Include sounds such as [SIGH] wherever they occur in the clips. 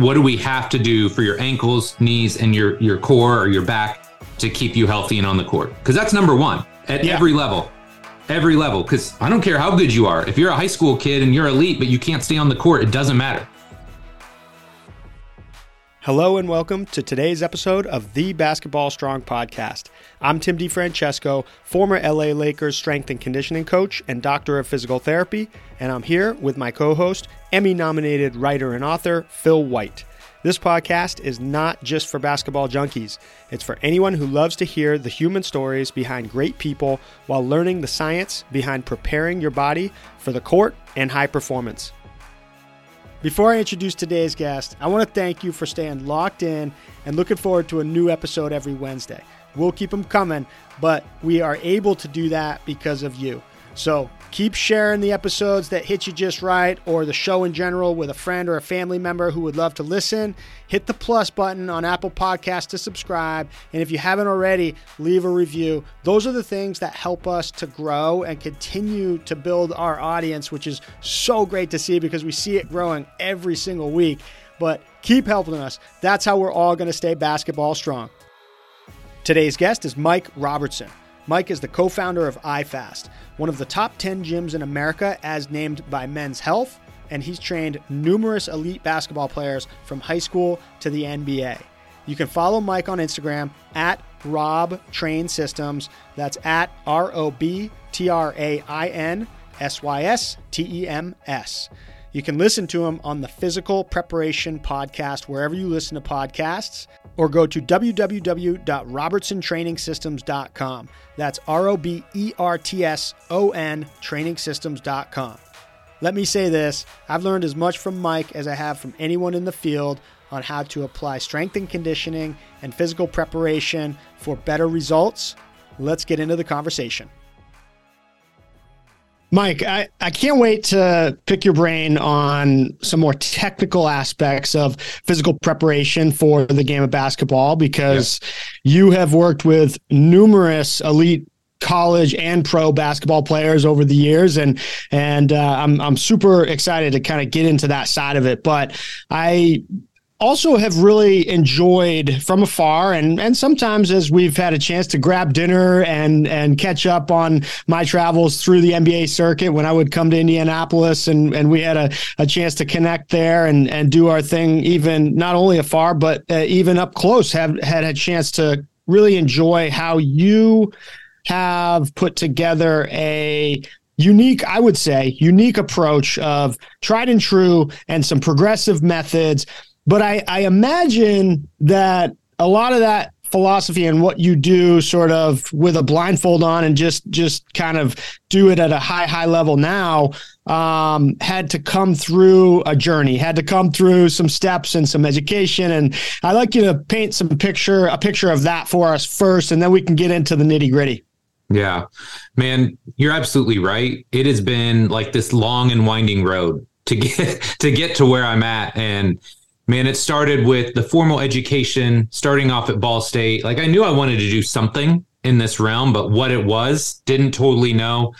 what do we have to do for your ankles, knees, and your your core or your back to keep you healthy and on the court? Because that's number one at yeah. every level. Every level. Because I don't care how good you are. If you're a high school kid and you're elite, but you can't stay on the court, it doesn't matter. Hello and welcome to today's episode of the Basketball Strong Podcast. I'm Tim DeFrancesco, former LA Lakers strength and conditioning coach and doctor of physical therapy, and I'm here with my co host, Emmy nominated writer and author, Phil White. This podcast is not just for basketball junkies, it's for anyone who loves to hear the human stories behind great people while learning the science behind preparing your body for the court and high performance. Before I introduce today's guest, I want to thank you for staying locked in and looking forward to a new episode every Wednesday. We'll keep them coming, but we are able to do that because of you. So Keep sharing the episodes that hit you just right or the show in general with a friend or a family member who would love to listen. Hit the plus button on Apple Podcasts to subscribe. And if you haven't already, leave a review. Those are the things that help us to grow and continue to build our audience, which is so great to see because we see it growing every single week. But keep helping us. That's how we're all going to stay basketball strong. Today's guest is Mike Robertson. Mike is the co founder of iFast, one of the top 10 gyms in America as named by Men's Health, and he's trained numerous elite basketball players from high school to the NBA. You can follow Mike on Instagram at Rob Train Systems. That's at R O B T R A I N S Y S T E M S. You can listen to him on the Physical Preparation Podcast, wherever you listen to podcasts, or go to www.robertsontrainingsystems.com. That's R O B E R T S O N trainingsystems.com. Let me say this I've learned as much from Mike as I have from anyone in the field on how to apply strength and conditioning and physical preparation for better results. Let's get into the conversation. Mike, I, I can't wait to pick your brain on some more technical aspects of physical preparation for the game of basketball because yeah. you have worked with numerous elite college and pro basketball players over the years and and uh, I'm I'm super excited to kind of get into that side of it but I also have really enjoyed from afar and and sometimes as we've had a chance to grab dinner and and catch up on my travels through the NBA circuit when I would come to Indianapolis and and we had a, a chance to connect there and and do our thing even not only afar but uh, even up close have had a chance to really enjoy how you have put together a unique, I would say, unique approach of tried and true and some progressive methods but I, I imagine that a lot of that philosophy and what you do sort of with a blindfold on and just just kind of do it at a high high level now um, had to come through a journey had to come through some steps and some education. And i'd like you to paint some picture a picture of that for us first and then we can get into the nitty gritty yeah. Man you're absolutely right. It has been like this long and winding road to get [LAUGHS] to get to where i'm at. And man, it started with the formal education, starting off at Ball State. Like I knew I wanted to do something in this realm, but what it was, didn't totally know.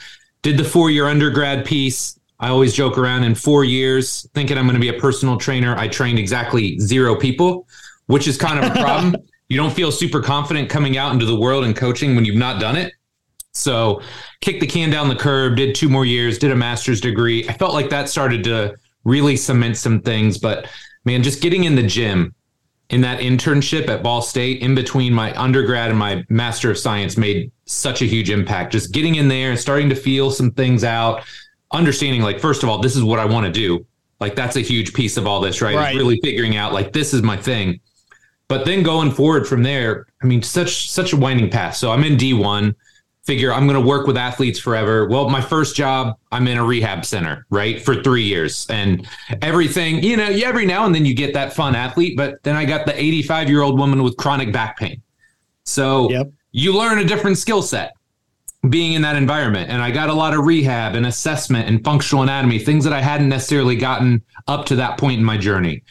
Did the four year undergrad piece. I always joke around in four years thinking I'm going to be a personal trainer. I trained exactly zero people, which is kind of a problem. [LAUGHS] you don't feel super confident coming out into the world and coaching when you've not done it. So, kicked the can down the curb, did two more years, did a master's degree. I felt like that started to really cement some things, but man, just getting in the gym in that internship at Ball State in between my undergrad and my Master of Science made such a huge impact. Just getting in there and starting to feel some things out, understanding like, first of all, this is what I want to do. Like that's a huge piece of all this, right? right. Really figuring out like this is my thing. But then going forward from there, I mean, such such a winding path. So I'm in D1 figure I'm going to work with athletes forever. Well, my first job, I'm in a rehab center, right, for three years, and everything. You know, every now and then you get that fun athlete, but then I got the 85 year old woman with chronic back pain. So yep. you learn a different skill set being in that environment. And I got a lot of rehab and assessment and functional anatomy, things that I hadn't necessarily gotten up to that point in my journey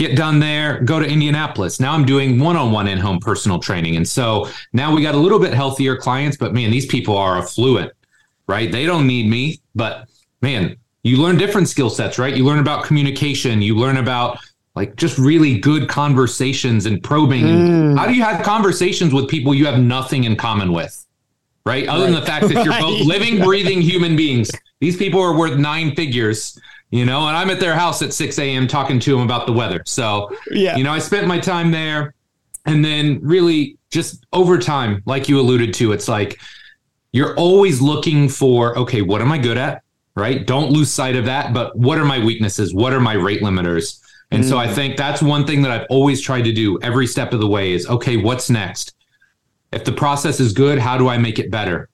get done there, go to Indianapolis. Now I'm doing one on one in home personal training. And so now we got a little bit healthier clients, but man, these people are affluent, right? They don't need me, but man, you learn different skill sets, right? You learn about communication, you learn about like just really good conversations and probing. Mm. How do you have conversations with people you have nothing in common with? Right? Other right. than the fact that you're [LAUGHS] both living, breathing human beings. These people are worth nine figures, you know, and I'm at their house at 6 a.m. talking to them about the weather. So, yeah. you know, I spent my time there. And then really just over time, like you alluded to, it's like you're always looking for, okay, what am I good at? Right? Don't lose sight of that. But what are my weaknesses? What are my rate limiters? And mm. so I mm. think that's one thing that I've always tried to do every step of the way is okay, what's next? If the process is good, how do I make it better?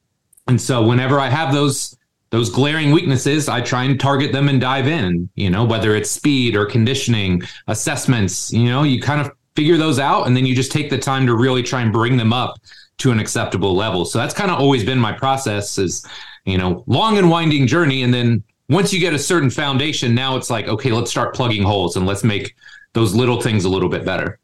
And so whenever I have those those glaring weaknesses, I try and target them and dive in, you know, whether it's speed or conditioning, assessments, you know, you kind of figure those out and then you just take the time to really try and bring them up to an acceptable level. So that's kind of always been my process is, you know, long and winding journey and then once you get a certain foundation, now it's like, okay, let's start plugging holes and let's make those little things a little bit better.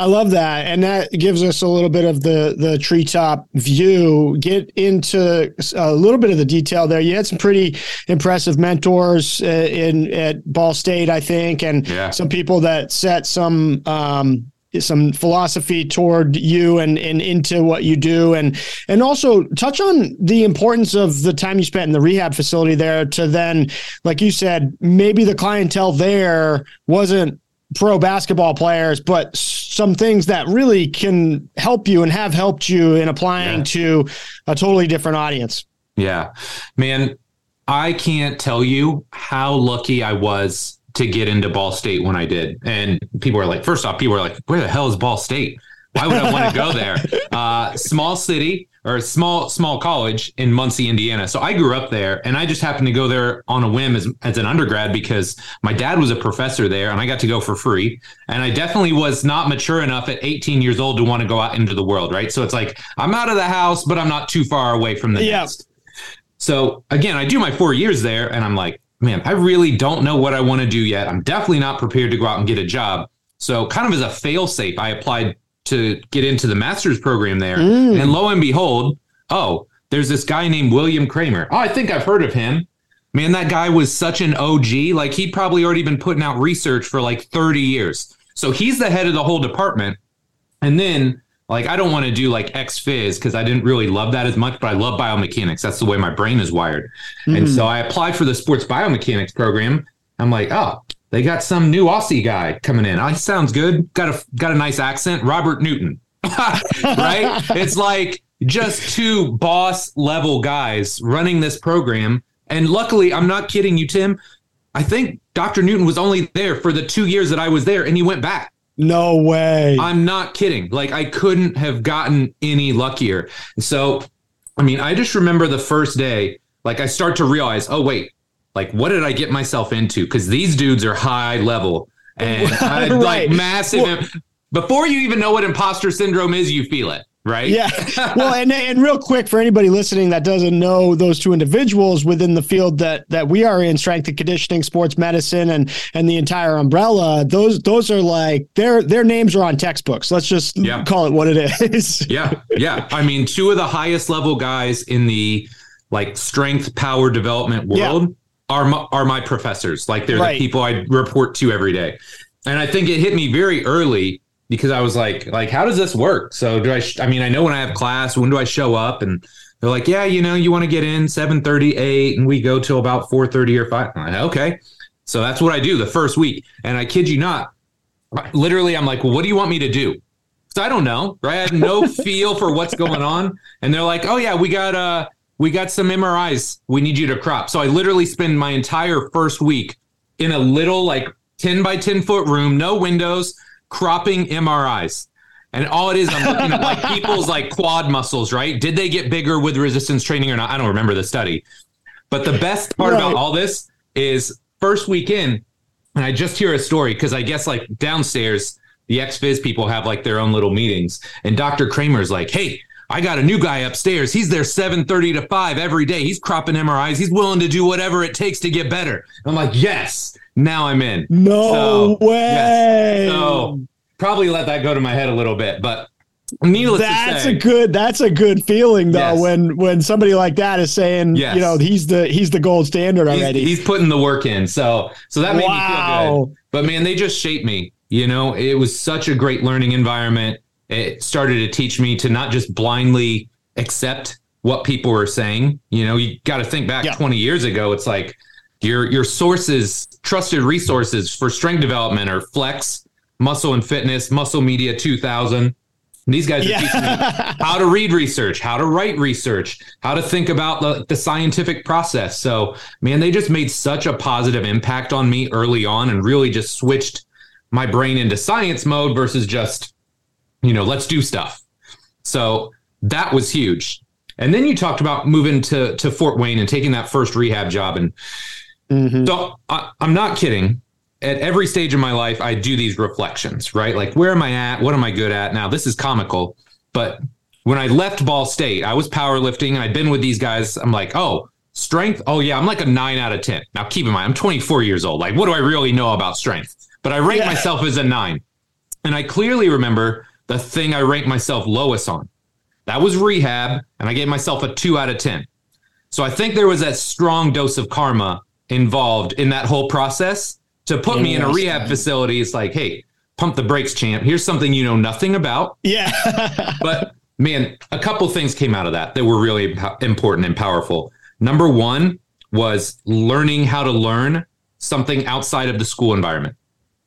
I love that, and that gives us a little bit of the the treetop view. Get into a little bit of the detail there. You had some pretty impressive mentors uh, in at Ball State, I think, and yeah. some people that set some um, some philosophy toward you and, and into what you do and and also touch on the importance of the time you spent in the rehab facility there to then like you said maybe the clientele there wasn't pro basketball players but some things that really can help you and have helped you in applying yeah. to a totally different audience yeah man i can't tell you how lucky i was to get into Ball State when I did. And people are like, first off, people are like, where the hell is Ball State? Why would I want to go there? Uh, small city or small small college in Muncie, Indiana. So I grew up there, and I just happened to go there on a whim as as an undergrad because my dad was a professor there, and I got to go for free. And I definitely was not mature enough at 18 years old to want to go out into the world, right? So it's like I'm out of the house, but I'm not too far away from the yeah. nest. So again, I do my four years there, and I'm like, man, I really don't know what I want to do yet. I'm definitely not prepared to go out and get a job. So, kind of as a fail safe, I applied to get into the master's program there. Mm. And lo and behold, oh, there's this guy named William Kraemer. Oh, I think I've heard of him. Man, that guy was such an OG. Like, he'd probably already been putting out research for like 30 years. So, he's the head of the whole department. And then like I don't want to do like X Phys because I didn't really love that as much, but I love biomechanics. That's the way my brain is wired. Mm-hmm. And so I applied for the sports biomechanics program. I'm like, oh, they got some new Aussie guy coming in. Oh, sounds good. Got a got a nice accent. Robert Newton. [LAUGHS] right? it's like just two boss level guys running this program. And luckily, I'm not kidding you, Tim. I think Dr. Newton was only there for the two years that I was there and he went back. No way. I'm not kidding. Like I couldn't have gotten any luckier. So, I mean, I just remember the first day, like I start to realize, oh wait, like what did I get myself into? Because these dudes are high level and [LAUGHS] right. like massive. Well, before you even know what imposter syndrome is, you feel it right? Yeah. [LAUGHS] Well, and and real quick for anybody listening that doesn't know those two individuals within the field that that we are in, strength and conditioning, sports medicine, and and the entire umbrella, those those are like their their names are on textbooks. Let's just yeah. call it what it is. [LAUGHS] yeah, yeah. I mean, two of the highest level guys in the like strength power development world. Yeah. Are my, are my professors like they're right. the people I report to every day, and I think it hit me very early because I was like, like, how does this work? So do I, sh- I mean, I know when I have class, when do I show up? And they're like, yeah, you know, you want to get in 738 and we go till about 430 or 5. Like, okay. So that's what I do the first week. And I kid you not, literally, I'm like, well, what do you want me to do? So I don't know, right? I have no [LAUGHS] feel for what's going on. And they're like, oh yeah, we got, uh, we got some MRIs. We need you to crop. So I literally spend my entire first week in a little like 10 by 10 foot room, no windows, cropping MRIs. And all it is, I'm looking at like [LAUGHS] people's like quad muscles, right? Did they get bigger with resistance training or not? I don't remember the study. But the best part right. about all this is first weekend, and I just hear a story because I guess like downstairs, the X Phys people have like their own little meetings. And Dr. Kraemer's like, hey, I got a new guy upstairs. He's there 7:30 to 5 every day. He's cropping MRIs. He's willing to do whatever it takes to get better. I'm like, yes. Now I'm in. No so, way. Yes. So probably let that go to my head a little bit. But Needless that's to say, a good that's a good feeling though Yes. when when somebody like that is saying Yes. you know he's the he's the gold standard he's, already. he's putting the work in. So so that made me feel Wow. good. But man, they just shaped me. You know, it was such a great learning environment. It started to teach me to not just blindly accept what people were saying. You know, you got to think back Yeah. 20 years ago. It's like your your sources, trusted resources for strength development are Flex, Muscle and Fitness, Muscle Media 2000. And these guys are teaching me [LAUGHS] how to read research, how to write research, how to think about the, the scientific process. So, man, they just made such a positive impact on me early on and really just switched my brain into science mode versus just, you know, let's do stuff. So that was huge. And then you talked about moving to to Fort Wayne and taking that first rehab job. And Mhm. so I, I'm not kidding. At every stage of my life, I do these reflections, right? Like, where am I at? What am I good at? Now, this is comical, but when I left Ball State, I was powerlifting and I'd been with these guys. I'm like, oh, strength. Oh, yeah, I'm like a nine out of 10. Now, keep in mind, I'm 24 years old. Like, what do I really know about strength? But I rank Yeah. myself as a nine. And I clearly remember the thing I ranked myself lowest on. That was rehab, and I gave myself a two out of 10. So I think there was that strong dose of karma involved in that whole process to put me in a rehab facility. It's like, hey, pump the brakes, champ. Here's something you know nothing about. yeah. [LAUGHS] But man, a couple things came out of that that were really important and powerful. Number one was learning how to learn something outside of the school environment.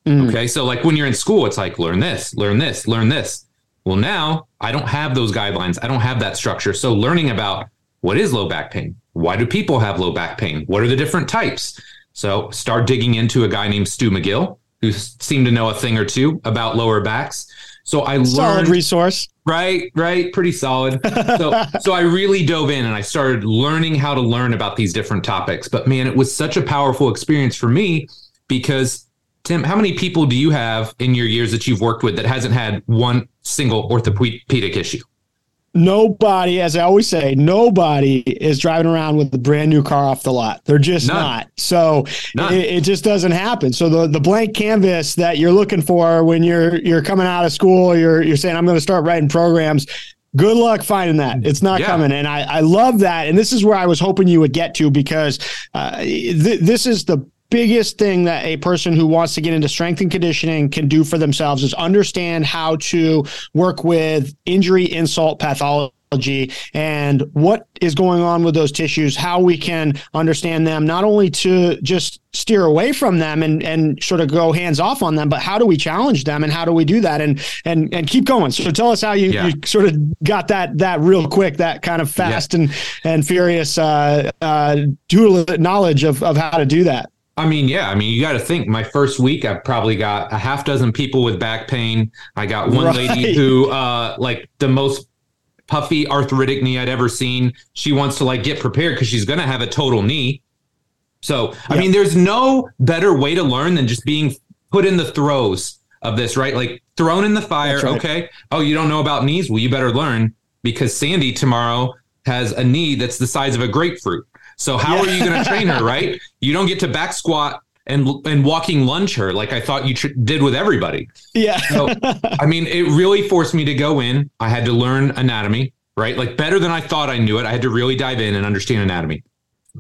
Mm. Okay. So, like when you're in school, it's like, learn this, learn this, learn this. Well, now I don't have those guidelines. I don't have that structure. So, learning about what is low back pain? Why do people have low back pain? What are the different types? So, start digging into a guy named Stu McGill, who seemed to know a thing or two about lower backs. So, I Solid learned resource. Right, right, pretty solid. So, [LAUGHS] so I really dove in and I started learning how to learn about these different topics. But man, it was such a powerful experience for me because Tim, how many people do you have in your years that you've worked with that hasn't had one single orthopedic issue? Nobody, as I always say, nobody is driving around with a brand new car off the lot. They're just None. not. So it, it just doesn't happen. So the, the blank canvas that you're looking for when you're you're coming out of school, you're you're saying I'm going to start writing programs. Good luck finding that. It's not Yeah. coming, and I I love that. And this is where I was hoping you would get to because uh, th- this is the biggest thing that a person who wants to get into strength and conditioning can do for themselves is understand how to work with injury insult pathology and what is going on with those tissues how we can understand them not only to just steer away from them and and sort of go hands off on them but how do we challenge them and how do we do that and and and keep going. So tell us how you, Yeah. you sort of got that that real quick that kind of fast and and furious uh uh knowledge of of how to do that I mean, yeah. I mean, you got to think. My first week, I probably got a half dozen people with back pain. I got one Right. lady who, uh, like the most puffy arthritic knee I'd ever seen. She wants to like get prepared because she's going to have a total knee. So, I Yeah. mean, there's no better way to learn than just being put in the throes of this, right? Like thrown in the fire. Right. Okay. Oh, you don't know about knees? Well, you better learn because Sandy tomorrow has a knee that's the size of a grapefruit. So how are you going to train her, [LAUGHS] right? You don't get to back squat and and walking lunge her like I thought you tr- did with everybody. yeah So, I mean, it really forced me to go in. I had to learn anatomy, right? Like better than I thought I knew it. I had to really dive in and understand anatomy.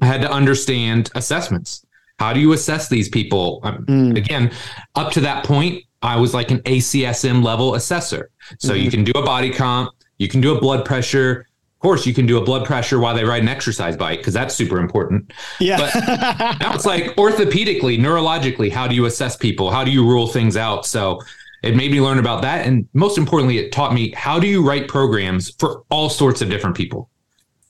I had to understand assessments. How do you assess these people? Um, Mm. Again, up to that point, I was like an ACSM level assessor. So you can do a body comp, you can do a blood pressure. Of course, you can do a blood pressure while they ride an exercise bike because that's super important. yeah But [LAUGHS] Now it's like orthopedically, neurologically, how do you assess people? How do you rule things out? So it made me learn about that. And most importantly, it taught me how do you write programs for all sorts of different people?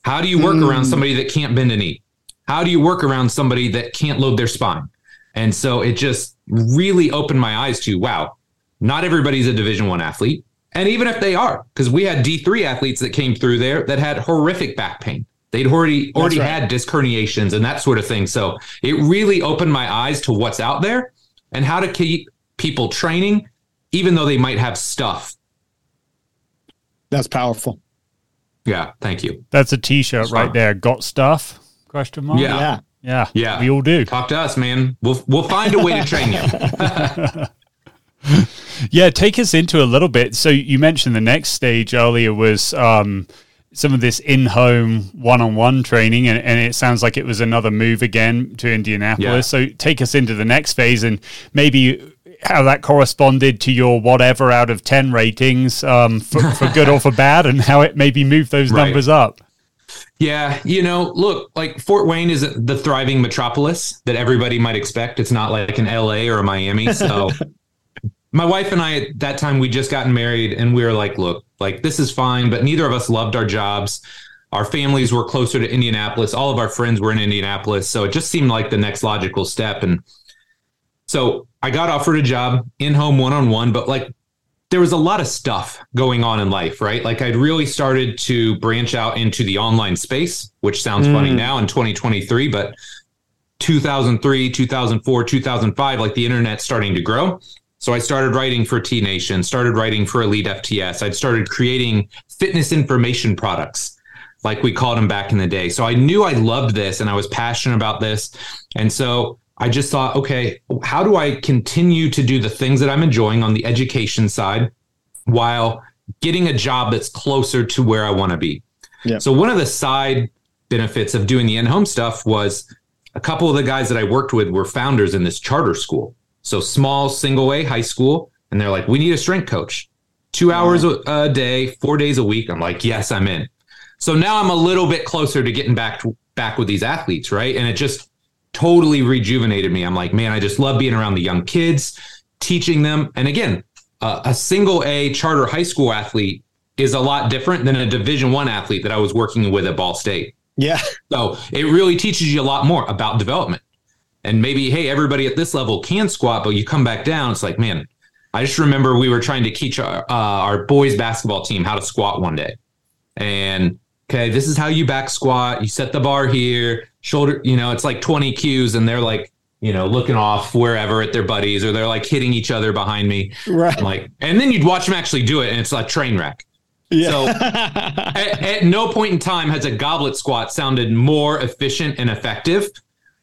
How do you work Mm. around somebody that can't bend a knee? How do you work around somebody that can't load their spine? And so it just really opened my eyes to wow, not everybody's a division one athlete. And even if they are, because we had D3 athletes that came through there that had horrific back pain. They'd already already right. had disc herniations and that sort of thing. So it really opened my eyes to what's out there and how to keep people training, even though they might have stuff. that's powerful Yeah, thank you. That's a T-shirt That's right there. Got stuff? Question mark. Yeah. yeah yeah, Yeah. We all do. Talk to us, man. We'll we'll find a way to train you. [LAUGHS] [LAUGHS] Yeah, take us into a little bit. So you mentioned the next stage earlier was um, some of this in-home one-on-one training, and, and, it sounds like it was another move again to Indianapolis. Yeah. So take us into the next phase, and maybe how that corresponded to your whatever out of 10 ratings um, for, for, good or for [LAUGHS] bad and how it maybe moved those right. numbers up. Yeah, you know, look, like Fort Wayne is the thriving metropolis that everybody might expect. It's not like an LA or a Miami. So [LAUGHS] my wife and I at that time we just gotten married and we were like, look, like this is fine, but neither of us loved our jobs. Our families were closer to Indianapolis. All of our friends were in Indianapolis, so it just seemed like the next logical step and so I got offered a job in home one on one, but like there was a lot of stuff going on in life, right? Like I'd really started to branch out into the online space, which sounds mm. funny now in 2023, but 2003, 2004, 2005, like the internet starting to grow. So I started writing for T Nation, started writing for Elite FTS. I'd started creating fitness information products like we called them back in the day. So I knew I loved this and I was passionate about this. And so I just thought, okay, how do I continue to do the things that I'm enjoying on the education side while getting a job that's closer to where I want to be? Yeah. So one of the side benefits of doing the in-home stuff was a couple of the guys that I worked with were founders in this charter school. So small single A high school and they're like, "We need a strength coach. 2 hours a, day, 4 days a week." I'm like, "Yes, I'm in." So now I'm a little bit closer to getting back to, back with these athletes, right? And it just totally rejuvenated me. I'm like, man, I just love being around the young kids, teaching them. And again, uh, a single A charter high school athlete is a lot different than a Division One athlete that I was working with at Ball State. Yeah. So it really teaches you a lot more about development. And maybe, hey, everybody at this level can squat, but you come back down, it's like, man, I just remember we were trying to teach our, uh, our boys basketball team how to squat one day. And okay, this is how you back squat. You set the bar here shoulder, you know, it's like 20 cues and they're like, you know, looking off wherever at their buddies or they're like hitting each other behind me. Right. I'm like, and then you'd watch them actually do it and it's like train wreck. Yeah. So [LAUGHS] at, at, no point in time has a goblet squat sounded more efficient and effective.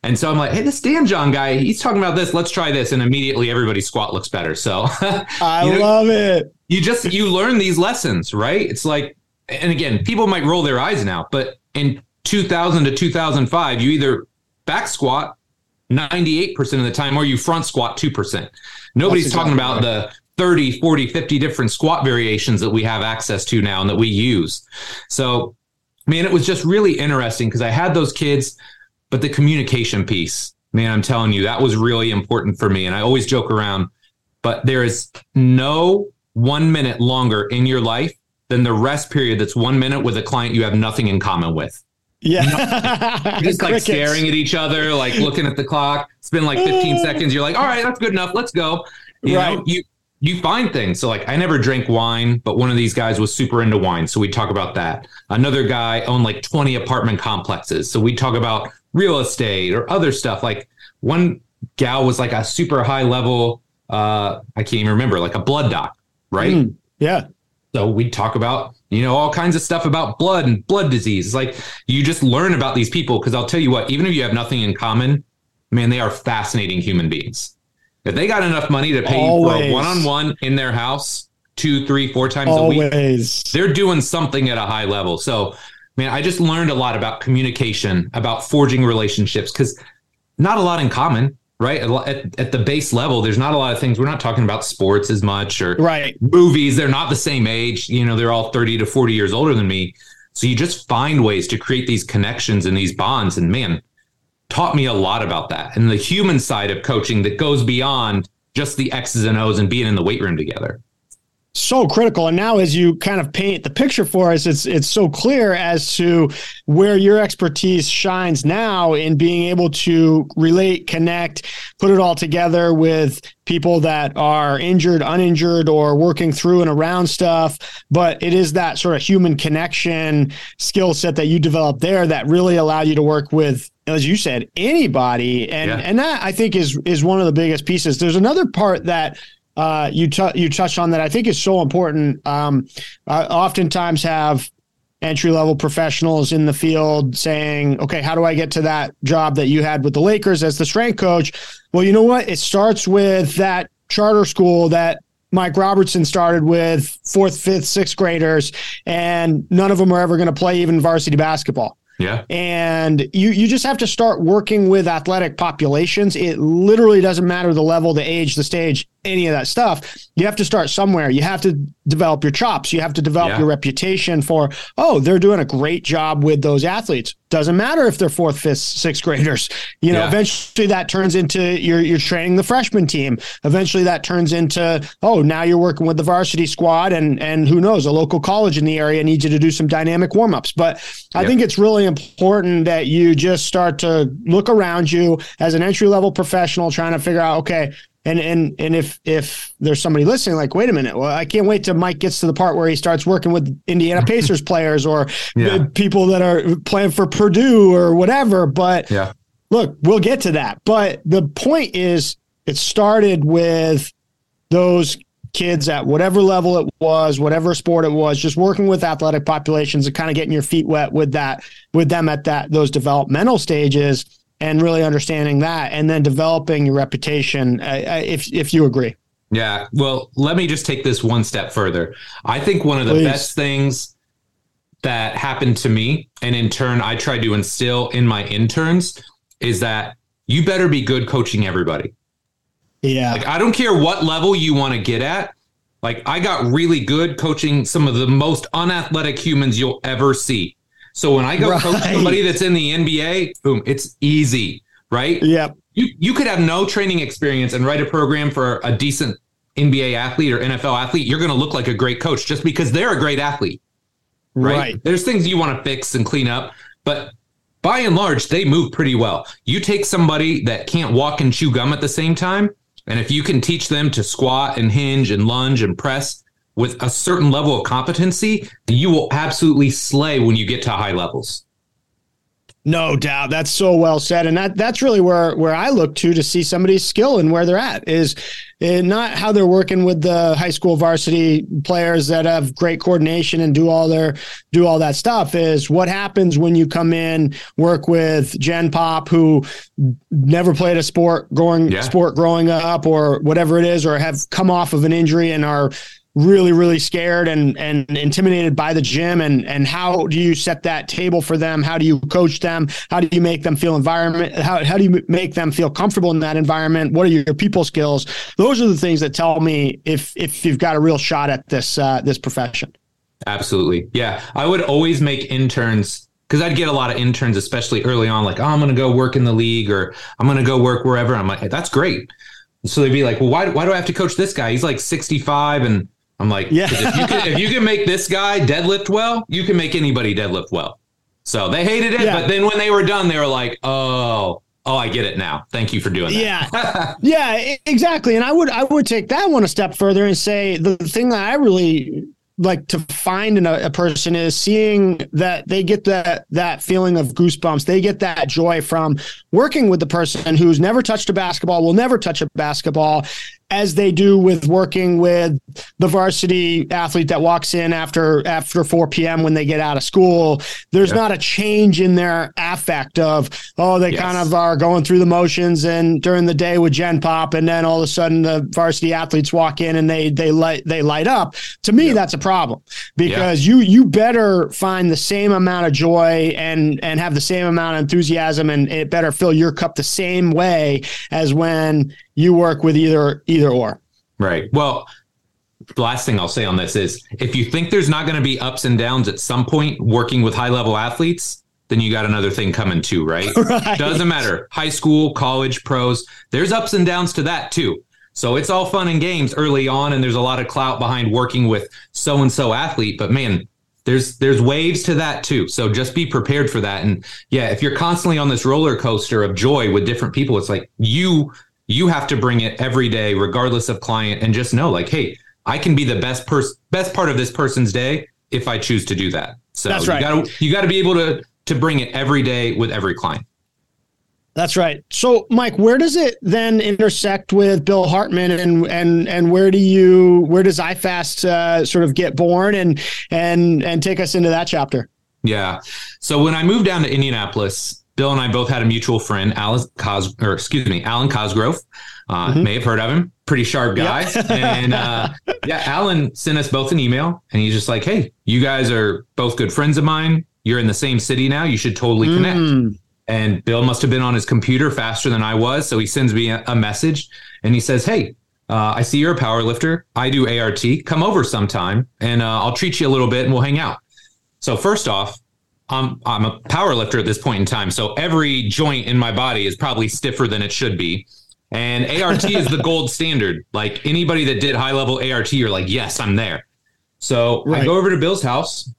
And so I'm like, hey, this Dan John guy, he's talking about this. Let's try this. And immediately everybody's squat looks better. So [LAUGHS] I know, love it. You just you learn these lessons, right? It's like, and again, people might roll their eyes now, but in 2000 to 2005, you either back squat 98% of the time or you front squat 2%. Nobody's exactly talking about right. the 30, 40, 50 different squat variations that we have access to now and that we use. So, man, it was just really interesting because I had those kids, but the communication piece, man, I'm telling you, that was really important for me. And I always joke around, but there is no one minute longer in your life than the rest period that's one minute with a client you have nothing in common with. Yeah. [LAUGHS] just like staring at each other, like looking at the clock. It's been like 15 uh. seconds. You're like, all right, that's good enough. Let's go. You right. know, you you find things. So like I never drank wine, but one of these guys was super into wine. So we talk about that. Another guy owned like 20 apartment complexes. So we talk about real estate or other stuff. Like one gal was like a super high level, uh, I can't even remember, like a blood doc, right? Mm, yeah. So we talk about, you know, all kinds of stuff about blood and blood disease. It's like you just learn about these people because I'll tell you what, even if you have nothing in common, man, they are fascinating human beings. If they got enough money to pay Always. you for a one on one in their house two, three, four times Always. a week, they're doing something at a high level. So, man, I just learned a lot about communication, about forging relationships because not a lot in common right? At, at, the base level there's not a lot of things we're not talking about sports as much or right. movies they're not the same age you know they're all 30 to 40 years older than me. So you just find ways to create these connections and these bonds and man taught me a lot about that. And the human side of coaching that goes beyond just the x's and o's and being in the weight room together so critical. And now as you kind of paint the picture for us it's it's so clear as to where your expertise shines now in being able to relate connect put it all together with people that are injured uninjured or working through and around stuff. But it is that sort of human connection skill set that you developed there that really allowed you to work with as you said anybody. And yeah. and that I think is is one of the biggest pieces. There's another part that uh, you t- you touched on that I think is so important. Um, I oftentimes have entry level professionals in the field saying, "Okay, how do I get to that job that you had with the Lakers as the strength coach?" Well, you know what? It starts with that charter school that Mike Robertson started with fourth, fifth, sixth graders, and none of them are ever going to play even varsity basketball. Yeah. And you you just have to start working with athletic populations. It literally doesn't matter the level, the age, the stage, any of that stuff. You have to start somewhere. You have to develop your chops. You have to develop yeah. your reputation for, oh, they're doing a great job with those athletes. Doesn't matter if they're fourth, fifth, sixth graders. You know, yeah. eventually that turns into you're you're training the freshman team. Eventually that turns into, oh, now you're working with the varsity squad and and who knows, a local college in the area needs you to do some dynamic warm-ups. But I think it's really important that you just start to look around you as an entry level professional trying to figure out, okay, and and and if if there's somebody listening, like, wait a minute, well, I can't wait till Mike gets to the part where he starts working with Indiana Pacers [LAUGHS] players or yeah. people that are playing for Purdue or whatever. But yeah. look, we'll get to that. But the point is, it started with those kids at whatever level it was, whatever sport it was, just working with athletic populations and kind of getting your feet wet with that, with them at that those developmental stages and really understanding that and then developing your reputation. Uh, if if you agree. Yeah. Well let me just take this one step further. I think one of the Please. best things that happened to me and in turn i tried to instill in my interns is that you better be good coaching everybody. Yeah. Like i don't care what level you want to get at. Like i got really good coaching some of the most unathletic humans you'll ever see so when I go right. [LAUGHS] coach somebody that's in the NBA, boom, it's easy, right? Yeah. You you could have no training experience and write a program for a decent NBA athlete or NFL athlete. You're going to look like a great coach just because they're a great athlete. Right? right. There's things you want to fix and clean up, but by and large, they move pretty well. You take somebody that can't walk and chew gum at the same time, and if you can teach them to squat and hinge and lunge and press, with a certain level of competency, you will absolutely slay when you get to high levels. No doubt. That's so well said. And that that's really where where I look to to see somebody's skill and where they're at is eh, not how they're working with the high school varsity players that have great coordination and do all their do all that stuff is what happens when you come in work with Gen Pop who never played a sport going yeah. sport growing up or whatever it is or have come off of an injury and are really really scared and and intimidated by the gym? And and how do you set that table for them? How do you coach them? How do you make them feel environment how, how do you make them feel comfortable in that environment? What are your people skills? Those are the things that tell me if if you've got a real shot at this uh, this profession. Absolutely. Yeah. I would always make interns because I'd get a lot of interns, especially early on, like, oh, I'm going to go work in the league or I'm going to go work wherever. I'm like, hey, that's great. So they'd be like, well, why, why do I have to coach this guy? He's like 65 and I'm like, yeah. if, you can, if you can make this guy deadlift well, you can make anybody deadlift well. So they hated it, yeah. but then when they were done, they were like, oh, oh, I get it now. Thank you for doing that. Yeah, [LAUGHS] yeah, exactly. And I would I would take that one a step further and say the thing that I really like to find in a, a, person is seeing that they get that that feeling of goosebumps. They get that joy from working with the person who's never touched a basketball, will never touch a basketball, as they do with working with the varsity athlete that walks in after after 4 p.m. when they get out of school. There's not a change in their affect of oh they yes. kind of are going through the motions and during the day with Gen Pop and then all of a sudden the varsity athletes walk in and they they light they light up. To me, that's a problem because you you better find the same amount of joy and and have the same amount of enthusiasm and it better fill your cup the same way as when you work with either either or. Right. Well, the last thing I'll say on this is if you think there's not going to be ups and downs at some point working with high level athletes, then you got another thing coming too, right? [LAUGHS] right? Doesn't matter. High school, college, pros, there's ups and downs to that too. So it's all fun and games early on, and there's a lot of clout behind working with so and so athlete. But man, there's there's waves to that too. So just be prepared for that. And yeah, if you're constantly on this roller coaster of joy with different people, it's like you you have to bring it every day, regardless of client, and just know like, hey, I can be the best person, best part of this person's day if I choose to do that. So That's right. you gotta you gotta be able to to bring it every day with every client. That's right. So, Mike, where does it then intersect with Bill Hartman, and and and where do you where does iFast uh, sort of get born, and and and take us into that chapter? Yeah. So when I moved down to Indianapolis, Bill and I both had a mutual friend, Alwyn Cos, or excuse me, Alwyn Cosgrove. Uh, mm-hmm. May have heard of him. Pretty sharp guy. and uh, [LAUGHS] yeah, Alwyn sent us both an email, and he's just like, "Hey, you guys are both good friends of mine. You're in the same city now. You should totally connect." Mm. And Bill must have been on his computer faster than I was, so he sends me a, a message, and he says, "Hey, uh, I see you're a power lifter. I do ART. Come over sometime, and uh, I'll treat you a little bit, and we'll hang out." So first off, I'm I'm a power lifter at this point in time, so every joint in my body is probably stiffer than it should be. And ART is the gold standard. Like anybody that did high level ART, you're like, yes, I'm there. So right. I go over to Bill's house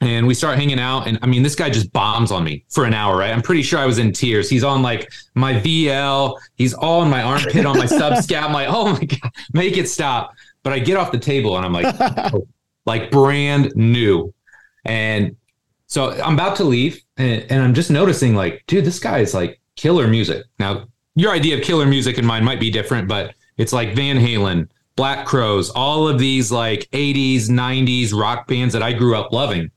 and we start hanging out. And I mean, this guy just bombs on me for an hour, right? I'm pretty sure I was in tears. He's on like my VL, he's all in my armpit on my [LAUGHS] subscap. I'm like, oh my God, make it stop. But I get off the table and I'm like, [LAUGHS] oh, like brand new. And so I'm about to leave and, and I'm just noticing, like, dude, this guy is like killer music. Now, your idea of killer music and mine might be different, but it's like Van Halen, Black Crowes, all of these like 80s, 90s rock bands that I grew up loving.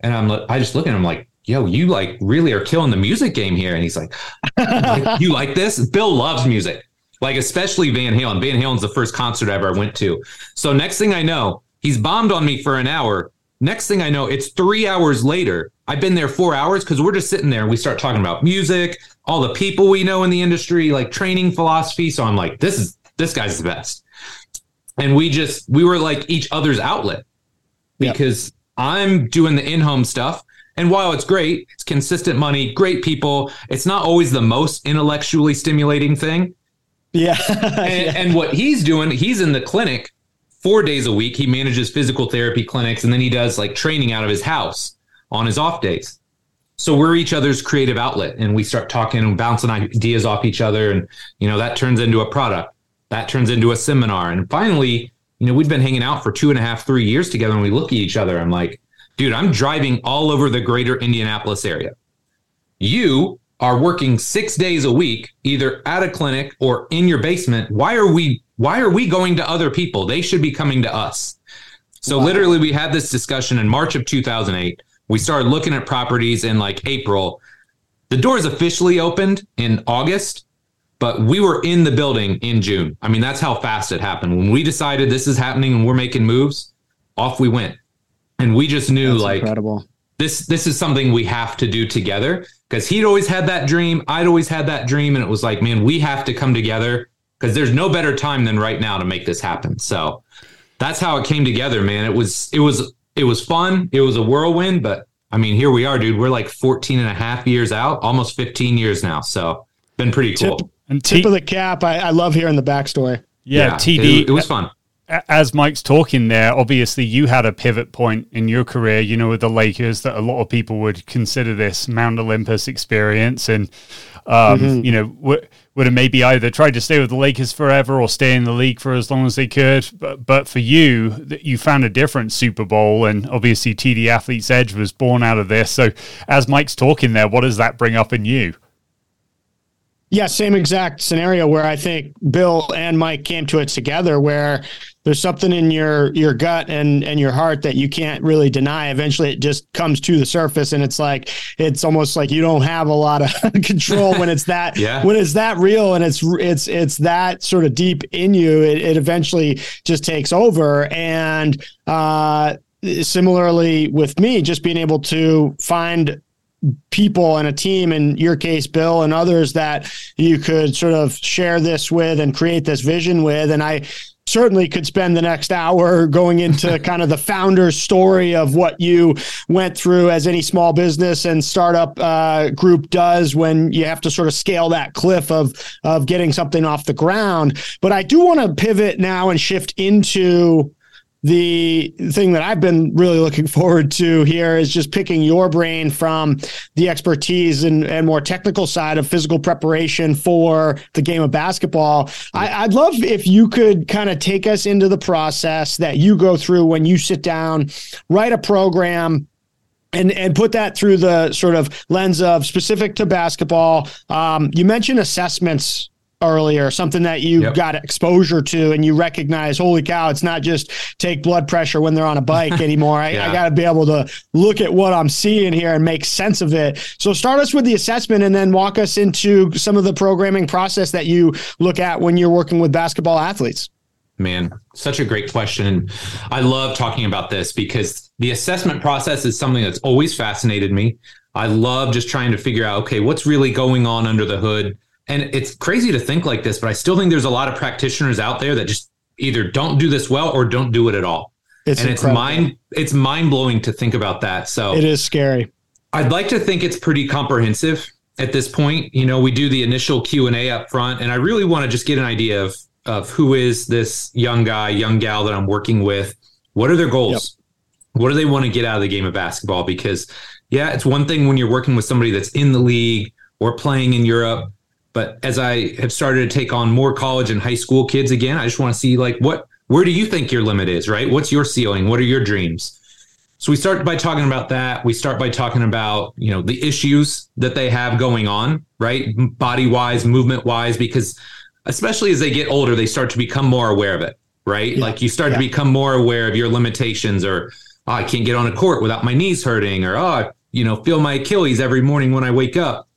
And I'm I just look at him like, yo, you like really are killing the music game here. And he's like, [LAUGHS] you like this? Bill loves music, like especially Van Halen. Van Halen's the first concert I ever went to. So next thing I know, he's bombed on me for an hour. Next thing I know, it's three hours later. I've been there four hours because we're just sitting there and we start talking about music, all the people we know in the industry, like training philosophy. So I'm like, this is this guy's the best. And we just we were like each other's outlet because yep. I'm doing the in-home stuff. And while it's great, it's consistent money, great people. It's not always the most intellectually stimulating thing. Yeah. [LAUGHS] and, yeah. and what he's doing, he's in the clinic four days a week. He manages physical therapy clinics and then he does like training out of his house on his off days. So we're each other's creative outlet and we start talking and bouncing ideas off each other. And, you know, that turns into a product that turns into a seminar. And finally, you know, we've been hanging out for two and a half, three years together and we look at each other. I'm like, dude, I'm driving all over the greater Indianapolis area. You are working six days a week, either at a clinic or in your basement. Why are we why are we going to other people? They should be coming to us. So wow. literally we had this discussion in March of 2008. We started looking at properties in like April. The doors officially opened in August, but we were in the building in June. I mean, that's how fast it happened. When we decided this is happening and we're making moves, off we went. And we just knew that's like incredible. This this is something we have to do together because he'd always had that dream, I'd always had that dream and it was like, man, we have to come together because there's no better time than right now to make this happen. So that's how it came together, man. It was it was it was fun. It was a whirlwind, but I mean, here we are, dude. We're like 14 and a half years out, almost 15 years now. So been pretty cool. Tip, and T- tip of the cap. I, I love hearing the backstory. Yeah, yeah TD. It, it was fun as Mike's talking there, obviously you had a pivot point in your career, you know, with the Lakers that a lot of people would consider this Mount Olympus experience. And, um, mm-hmm. you know, w- would have maybe either tried to stay with the Lakers forever or stay in the league for as long as they could. But, but for you, you found a different Super Bowl. And obviously, TD Athlete's Edge was born out of this. So, as Mike's talking there, what does that bring up in you? Yeah, same exact scenario where I think Bill and Mike came to it together where there's something in your your gut and and your heart that you can't really deny eventually it just comes to the surface and it's like it's almost like you don't have a lot of [LAUGHS] control when it's that [LAUGHS] yeah. when it's that real and it's it's it's that sort of deep in you it, it eventually just takes over and uh similarly with me just being able to find people and a team in your case bill and others that you could sort of share this with and create this vision with. And i certainly could spend the next hour going into [LAUGHS] kind of the founder's story of what you went through as any small business and startup uh, group does when you have to sort of scale that cliff of of getting something off the ground. But i do want to pivot now and shift into the thing that I've been really looking forward to here is just picking your brain from the expertise and, and more technical side of physical preparation for the game of basketball. I, I'd love if you could kind of take us into the process that you go through when you sit down, write a program, and and put that through the sort of lens of specific to basketball. Um, you mentioned assessments earlier, something that you yep. got exposure to and you recognize, holy cow, it's not just take blood pressure when they're on a bike [LAUGHS] anymore. I, yeah. I got to be able to look at what I'm seeing here and make sense of it. So start us with the assessment and then walk us into some of the programming process that you look at when you're working with basketball athletes. Man, such a great question. I love talking about this because the assessment process is something that's always fascinated me. I love just trying to figure out, okay, what's really going on under the hood and it's crazy to think like this, but I still think there's a lot of practitioners out there that just either don't do this well or don't do it at all. It's and incredible. it's mind it's mind blowing to think about that. So it is scary. I'd like to think it's pretty comprehensive at this point. You know, we do the initial Q and A up front, and I really want to just get an idea of of who is this young guy, young gal that I'm working with. What are their goals? Yep. What do they want to get out of the game of basketball? Because yeah, it's one thing when you're working with somebody that's in the league or playing in Europe but as I have started to take on more college and high school kids again, I just want to see like what where do you think your limit is, right? What's your ceiling? What are your dreams? So we start by talking about that. We start by talking about, you know, the issues that they have going on, right? Body wise, movement wise, because especially as they get older, they start to become more aware of it, right? Yeah. Like you start yeah. to become more aware of your limitations or oh, I can't get on a court without my knees hurting or oh, you know, feel my Achilles every morning when I wake up.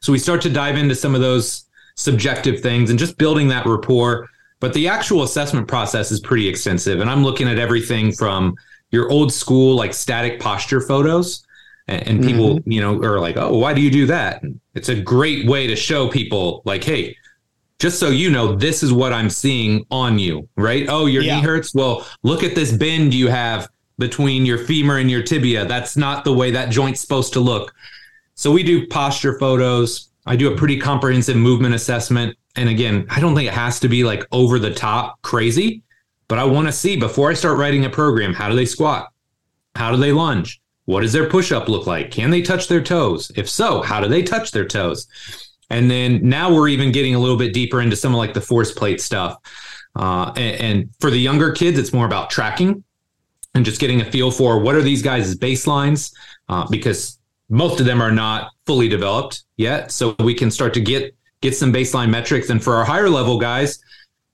So we start to dive into some of those subjective things and just building that rapport. But the actual assessment process is pretty extensive. And I'm looking at everything from your old school, like static posture photos. And, and people, mm-hmm. you know, are like, oh, why do you do that? It's a great way to show people, like, hey, just so you know, this is what I'm seeing on you, right? Oh, your yeah. knee hurts. Well, look at this bend you have between your femur and your tibia. That's not the way that joint's supposed to look. So we do posture photos. I do a pretty comprehensive movement assessment. And again, I don't think it has to be like over the top crazy, but I want to see before I start writing a program how do they squat? How do they lunge? What does their push up look like? Can they touch their toes? If so, how do they touch their toes? And then now we're even getting a little bit deeper into some of like the force plate stuff. Uh, and, and for the younger kids, it's more about tracking and just getting a feel for what are these guys' baselines uh, because most of them are not fully developed yet. So we can start to get get some baseline metrics. And for our higher level guys,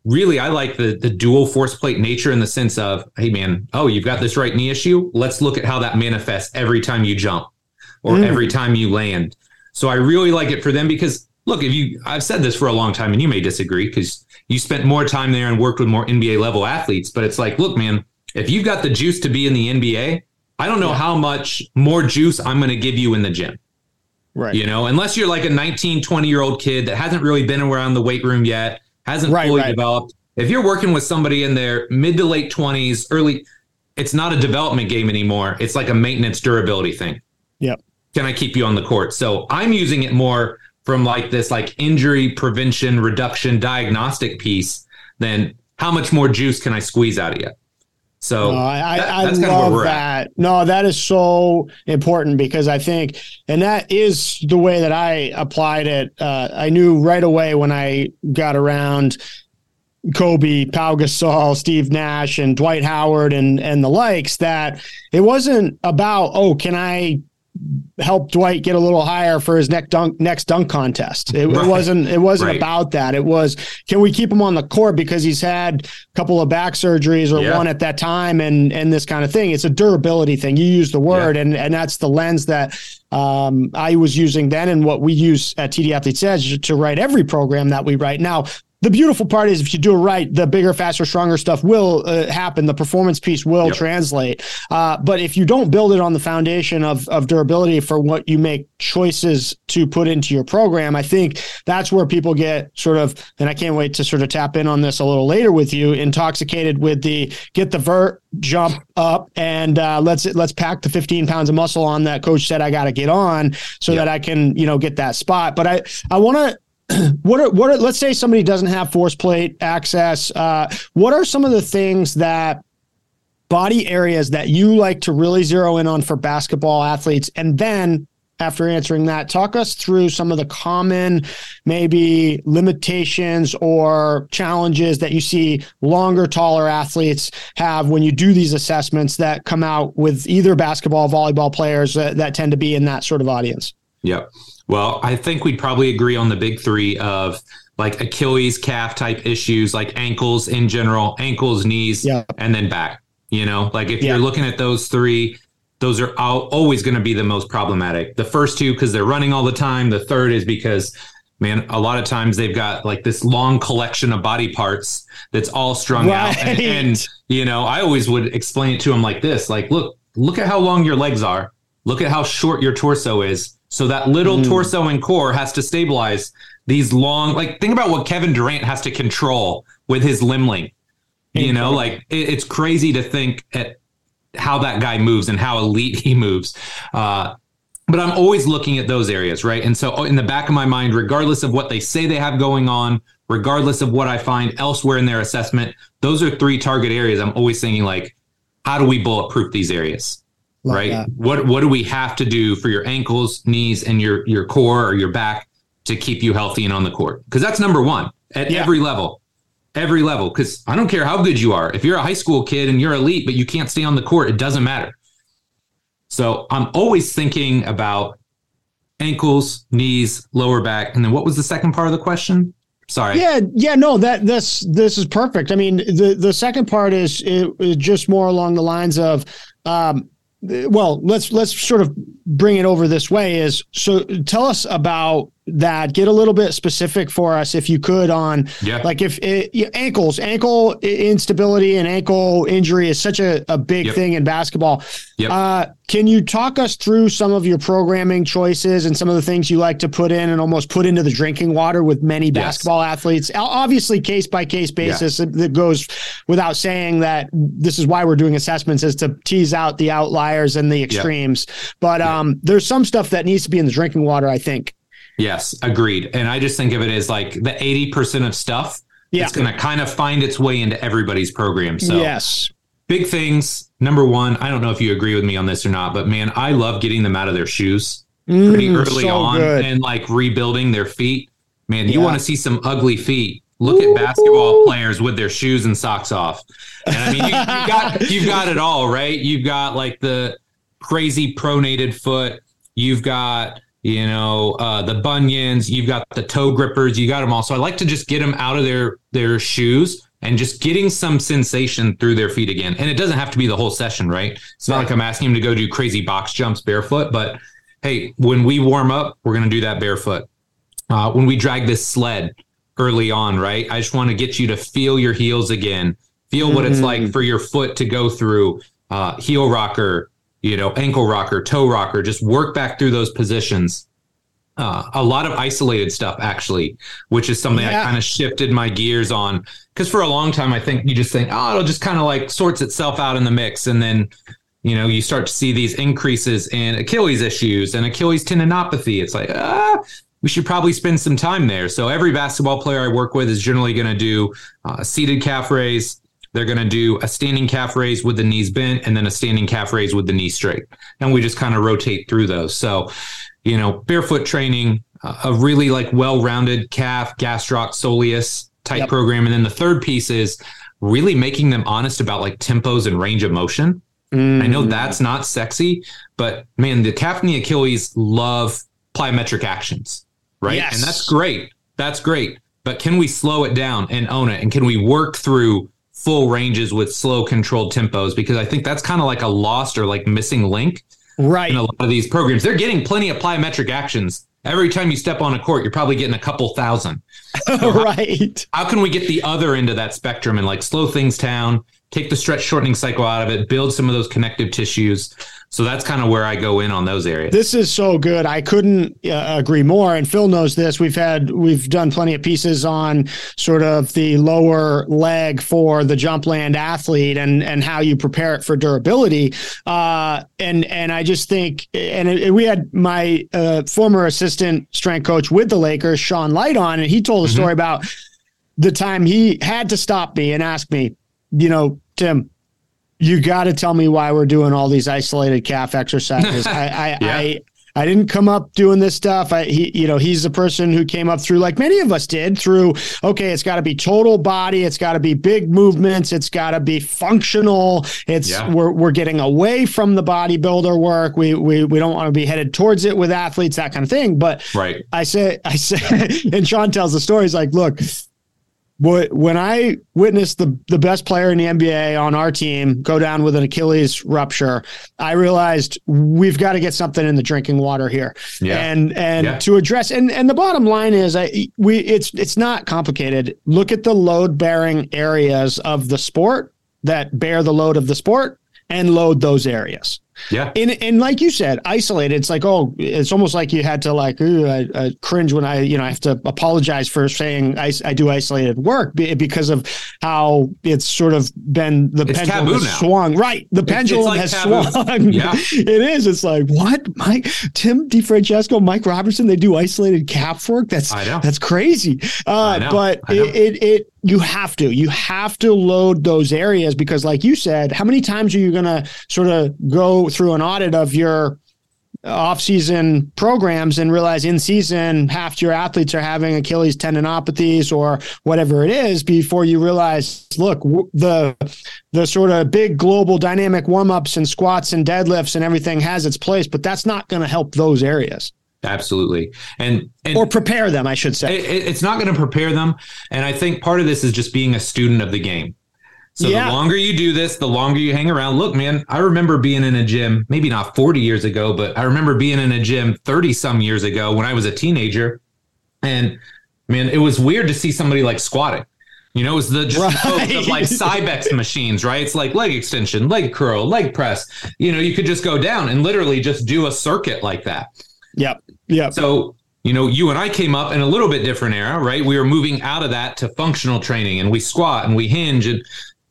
really I like the the dual force plate nature in the sense of, hey man, oh, you've got this right knee issue. Let's look at how that manifests every time you jump or mm. every time you land. So I really like it for them because look, if you I've said this for a long time and you may disagree because you spent more time there and worked with more NBA level athletes, but it's like, look, man, if you've got the juice to be in the NBA, I don't know yeah. how much more juice I'm going to give you in the gym. Right. You know, unless you're like a 19, 20 year old kid that hasn't really been around the weight room yet, hasn't right, fully right. developed. If you're working with somebody in their mid to late 20s, early, it's not a development game anymore. It's like a maintenance durability thing. Yep. Can I keep you on the court? So I'm using it more from like this like injury prevention reduction diagnostic piece than how much more juice can I squeeze out of you? So no, I, that, I love that. At. No, that is so important because I think, and that is the way that I applied it. Uh, I knew right away when I got around Kobe, Pau Gasol, Steve Nash, and Dwight Howard, and and the likes that it wasn't about oh, can I help Dwight get a little higher for his next dunk next dunk contest. It, right. it wasn't it wasn't right. about that. It was can we keep him on the court because he's had a couple of back surgeries or yeah. one at that time and and this kind of thing. It's a durability thing. You use the word yeah. and and that's the lens that um, I was using then and what we use at TD Athletes Edge to write every program that we write. Now, the beautiful part is if you do it right, the bigger, faster, stronger stuff will uh, happen. The performance piece will yep. translate. Uh, but if you don't build it on the foundation of, of durability for what you make choices to put into your program, I think that's where people get sort of, and I can't wait to sort of tap in on this a little later with you, intoxicated with the get the vert jump up and uh, let's let's pack the 15 pounds of muscle on that coach said I got to get on so yep. that I can you know get that spot. But I I want to [CLEARS THROAT] what are what are let's say somebody doesn't have force plate access uh, what are some of the things that body areas that you like to really zero in on for basketball athletes and then after answering that talk us through some of the common maybe limitations or challenges that you see longer taller athletes have when you do these assessments that come out with either basketball volleyball players that, that tend to be in that sort of audience Yep. Well, I think we'd probably agree on the big three of like Achilles, calf type issues, like ankles in general, ankles, knees, yeah. and then back. You know, like if yeah. you're looking at those three, those are always going to be the most problematic. The first two, because they're running all the time. The third is because, man, a lot of times they've got like this long collection of body parts that's all strung right. out. And, and, you know, I always would explain it to them like this like, look, look at how long your legs are. Look at how short your torso is. So that little mm. torso and core has to stabilize these long, like, think about what Kevin Durant has to control with his limb length. You know, like it, it's crazy to think at how that guy moves and how elite [LAUGHS] he moves. Uh, but I'm always looking at those areas, right? And so, oh, in the back of my mind, regardless of what they say they have going on, regardless of what I find elsewhere in their assessment, those are three target areas. I'm always thinking, like, how do we bulletproof these areas? Love right? That. What what do we have to do for your ankles, knees, and your your core or your back to keep you healthy and on the court? Because that's number one at yeah. every level every level because I don't care how good you are. If you're a high school kid and you're elite, but you can't stay on the court, it doesn't matter. So I'm always thinking about ankles, knees, lower back. And then what was the second part of the question? Sorry. Yeah, yeah, no, that this this is perfect. I mean, the the second part is, is just more along the lines of um, well, let's let's sort of bring it over this way is so tell us about that get a little bit specific for us if you could on yeah. like if it, ankles ankle instability and ankle injury is such a, a big yep. thing in basketball yep. uh, can you talk us through some of your programming choices and some of the things you like to put in and almost put into the drinking water with many basketball athletes obviously case by case basis yeah. that goes without saying that this is why we're doing assessments is to tease out the outliers and the extremes yep. but um, there's some stuff that needs to be in the drinking water i think Yes, agreed. And I just think of it as like the 80% of stuff yeah. it's going to kind of find its way into everybody's program. So, yes. Big things. Number one, I don't know if you agree with me on this or not, but man, I love getting them out of their shoes mm, pretty early so on good. and like rebuilding their feet. Man, yeah. you want to see some ugly feet. Look Ooh. at basketball players with their shoes and socks off. And I mean, you, you got you've got it all, right? You've got like the crazy pronated foot. You've got you know, uh, the bunions, you've got the toe grippers, you got them all. So I like to just get them out of their their shoes and just getting some sensation through their feet again. And it doesn't have to be the whole session, right? It's not like I'm asking them to go do crazy box jumps barefoot, but hey, when we warm up, we're going to do that barefoot. Uh, when we drag this sled early on, right? I just want to get you to feel your heels again, feel mm-hmm. what it's like mm-hmm. for your foot to go through uh, heel rocker, you know, ankle rocker, toe rocker, just work back through those positions. Uh, a lot of isolated stuff, actually, which is something yeah. I kind of shifted my gears on. Because for a long time, I think you just think, oh, it'll just kind of like sorts itself out in the mix. And then, you know, you start to see these increases in Achilles issues and Achilles tendinopathy. It's like, ah, we should probably spend some time there. So every basketball player I work with is generally going to do uh, seated calf raise, they're going to do a standing calf raise with the knees bent and then a standing calf raise with the knee straight. And we just kind of rotate through those. So, you know, barefoot training, a really like well-rounded calf, gastroc, soleus type yep. program. And then the third piece is really making them honest about like tempos and range of motion. Mm. I know mm. that's not sexy, but man, the calf and the Achilles love plyometric actions, right? Yes. And that's great. That's great. But can we slow it down and own it? And can we work through full ranges with slow controlled tempos because I think that's kind of like a lost or like missing link. Right. In a lot of these programs, they're getting plenty of plyometric actions. Every time you step on a court, you're probably getting a couple thousand. [LAUGHS] So right. How, how can we get the other end of that spectrum and like slow things down, take the stretch shortening cycle out of it, build some of those connective tissues, so that's kind of where I go in on those areas. This is so good. I couldn't uh, agree more. And Phil knows this. We've had we've done plenty of pieces on sort of the lower leg for the jumpland athlete and and how you prepare it for durability. Uh, and and I just think and it, we had my uh, former assistant strength coach with the Lakers, Sean Light, on, and he told a mm-hmm. story about the time he had to stop me and ask me, you know, Tim, you got to tell me why we're doing all these isolated calf exercises. [LAUGHS] I, I, yeah. I, I didn't come up doing this stuff. I, he, you know, he's the person who came up through, like many of us did, through. Okay, it's got to be total body. It's got to be big movements. It's got to be functional. It's yeah. we're we're getting away from the bodybuilder work. We we we don't want to be headed towards it with athletes, that kind of thing. But right, I say I say, [LAUGHS] and Sean tells the story. He's like, look, when I witnessed the the best player in the NBA on our team go down with an Achilles rupture, I realized we've got to get something in the drinking water here. Yeah. And and yeah. to address and and the bottom line is I we it's it's not complicated. Look at the load bearing areas of the sport that bear the load of the sport and load those areas. Yeah. And and like you said, isolated. It's like oh, it's almost like you had to like I, I cringe when I you know I have to apologize for saying I, I do isolated work because of how it's sort of been the it's pendulum has now. swung. Right, the pendulum like has taboo. swung. Yeah, [LAUGHS] it is. It's like what Mike Tim DiFrancesco, Mike Robertson, they do isolated calf work. That's I know. that's crazy. Uh, but it, it it you have to you have to load those areas because like you said how many times are you going to sort of go through an audit of your off-season programs and realize in season half your athletes are having achilles tendinopathies or whatever it is before you realize look the the sort of big global dynamic warm-ups and squats and deadlifts and everything has its place but that's not going to help those areas Absolutely. And, and, or prepare them, I should say. It, it's not going to prepare them. And I think part of this is just being a student of the game. So yeah. the longer you do this, the longer you hang around. Look, man, I remember being in a gym, maybe not 40 years ago, but I remember being in a gym 30 some years ago when I was a teenager. And man, it was weird to see somebody like squatting. You know, it was the just right. of like [LAUGHS] Cybex machines, right? It's like leg extension, leg curl, leg press. You know, you could just go down and literally just do a circuit like that. Yep. Yep. So, you know, you and I came up in a little bit different era, right? We were moving out of that to functional training and we squat and we hinge and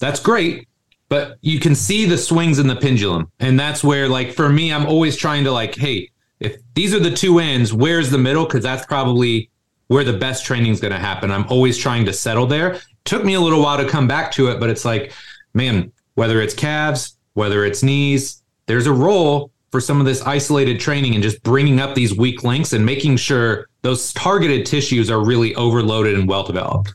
that's great. But you can see the swings in the pendulum. And that's where, like, for me, I'm always trying to, like, hey, if these are the two ends, where's the middle? Because that's probably where the best training is going to happen. I'm always trying to settle there. Took me a little while to come back to it, but it's like, man, whether it's calves, whether it's knees, there's a role for some of this isolated training and just bringing up these weak links and making sure those targeted tissues are really overloaded and well developed.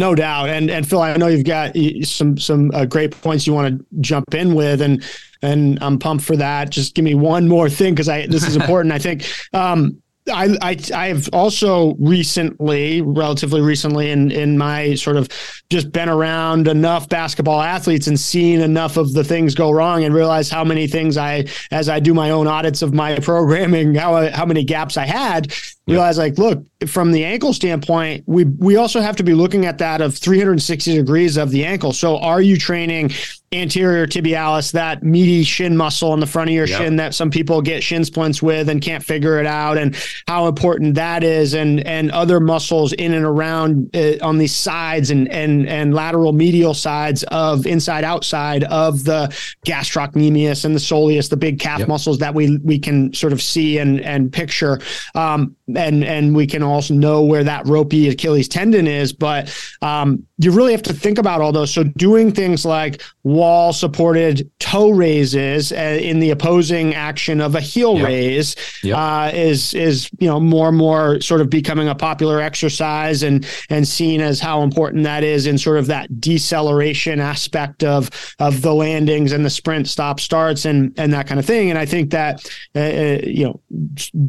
No doubt, and and Phil, I know you've got some some uh, great points you want to jump in with, and and I'm pumped for that. Just give me one more thing because I this is important. I think [LAUGHS] um, I, I I have also recently, relatively recently, in in my sort of just been around enough basketball athletes and seen enough of the things go wrong and realize how many things I, as I do my own audits of my [LAUGHS] programming, how how many gaps I had. Realize like, look, from the ankle standpoint, we we also have to be looking at that of 360 degrees of the ankle. So, are you training anterior tibialis, that meaty shin muscle in the front of your yep. shin that some people get shin splints with and can't figure it out, and how important that is, and and other muscles in and around uh, on these sides and and and lateral medial sides of inside outside of the gastrocnemius and the soleus, the big calf yep. muscles that we we can sort of see and and picture, um, and and we can also know where that ropey Achilles tendon is, but um, you really have to think about all those. So doing things like wall supported toe raises uh, in the opposing action of a heel yep. raise yep. Uh, is is you know more and more sort of becoming a popular exercise and and seen as how important that is in sort of that deceleration aspect of of the landings and the sprint stop starts and and that kind of thing and I think that uh, uh you know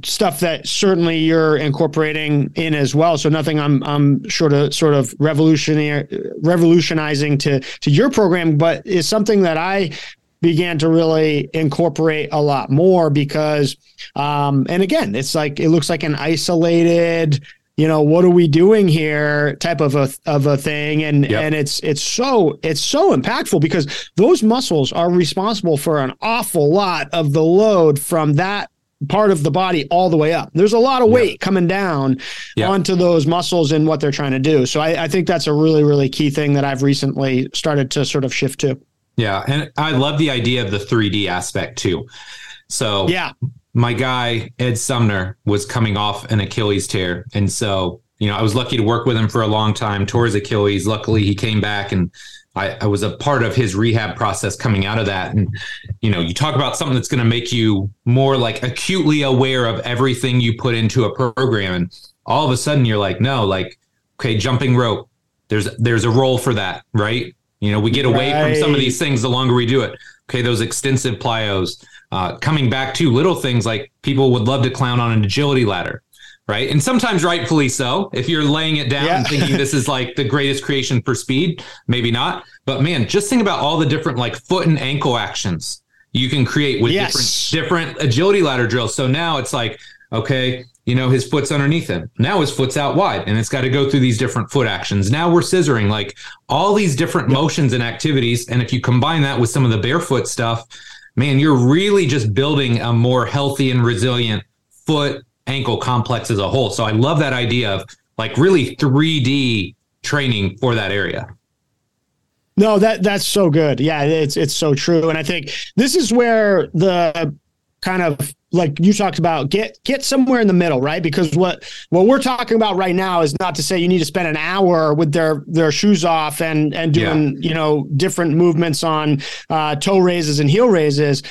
stuff that certainly you're incorporating in as well so nothing I'm I'm sort of sort of revolutionary revolutionizing to to your program but is something that I began to really incorporate a lot more because um and again it's like it looks like an isolated you know what are we doing here type of a of a thing and yep. and it's it's so it's so impactful because those muscles are responsible for an awful lot of the load from that part of the body all the way up. There's a lot of weight yeah. coming down yeah. onto those muscles and what they're trying to do. So I, I, think that's a really, really key thing that I've recently started to sort of shift to. Yeah. And I love the idea of the 3D aspect too. So yeah, my guy, Ed Sumner, was coming off an Achilles tear. And so you know, I was lucky to work with him for a long time, tore his Achilles. Luckily, he came back and I, I, was a part of his rehab process coming out of that. And, you know, you talk about something that's going to make you more like acutely aware of everything you put into a program. And all of a sudden you're like, no, like, okay, jumping rope, there's, there's a role for that, right? You know, we get away right. from some of these things the longer we do it. Okay. Those extensive plyos, uh, coming back to little things like people would love to clown on an agility ladder right? And sometimes rightfully so. If you're laying it down yeah. and thinking this is like the greatest creation for speed, maybe not. But man, just think about all the different like foot and ankle actions you can create with yes. different different agility ladder drills. So now it's like, okay, you know, his foot's underneath him. Now his foot's out wide and it's got to go through these different foot actions. Now we're scissoring like all these different yep. motions and activities. And if you combine that with some of the barefoot stuff, man, you're really just building a more healthy and resilient foot ankle complex as a whole. So I love that idea of like really 3D training for that area. No, that that's so good. Yeah, it's it's so true. And I think this is where the kind of like you talked about get get somewhere in the middle right because what what we're talking about right now is not to say you need to spend an hour with their their shoes off and and doing yeah. you know different movements on uh, toe raises and heel raises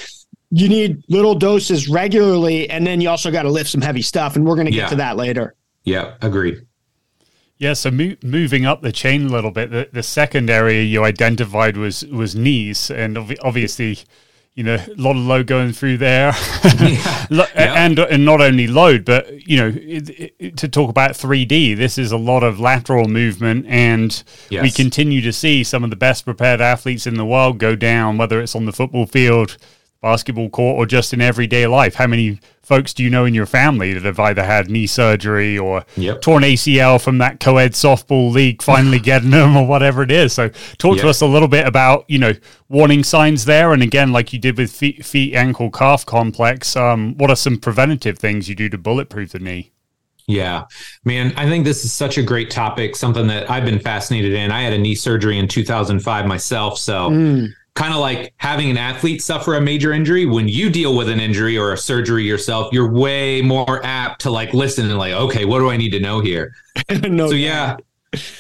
you need little doses regularly, and then you also got to lift some heavy stuff. And we're going to get yeah. to that later. Yeah, agreed. Yeah, so mo- moving up the chain a little bit, the, the second area you identified was was knees, and ov- obviously, you know, a lot of load going through there, [LAUGHS] yeah. and and not only load, but you know, it, it, to talk about 3D, this is a lot of lateral movement, and yes. we continue to see some of the best prepared athletes in the world go down, whether it's on the football field basketball court or just in everyday life? How many folks do you know in your family that have either had knee surgery or yep. torn ACL from that co-ed softball league finally [LAUGHS] getting them or whatever it is? So talk yep. to us a little bit about, you know, warning signs there. And again, like you did with feet, feet ankle, calf complex, um, what are some preventative things you do to bulletproof the knee? Yeah, man, I think this is such a great topic, something that I've been fascinated in. I had a knee surgery in 2005 myself. So, mm kind of like having an athlete suffer a major injury when you deal with an injury or a surgery yourself you're way more apt to like listen and like okay what do i need to know here? [LAUGHS] No, so yeah.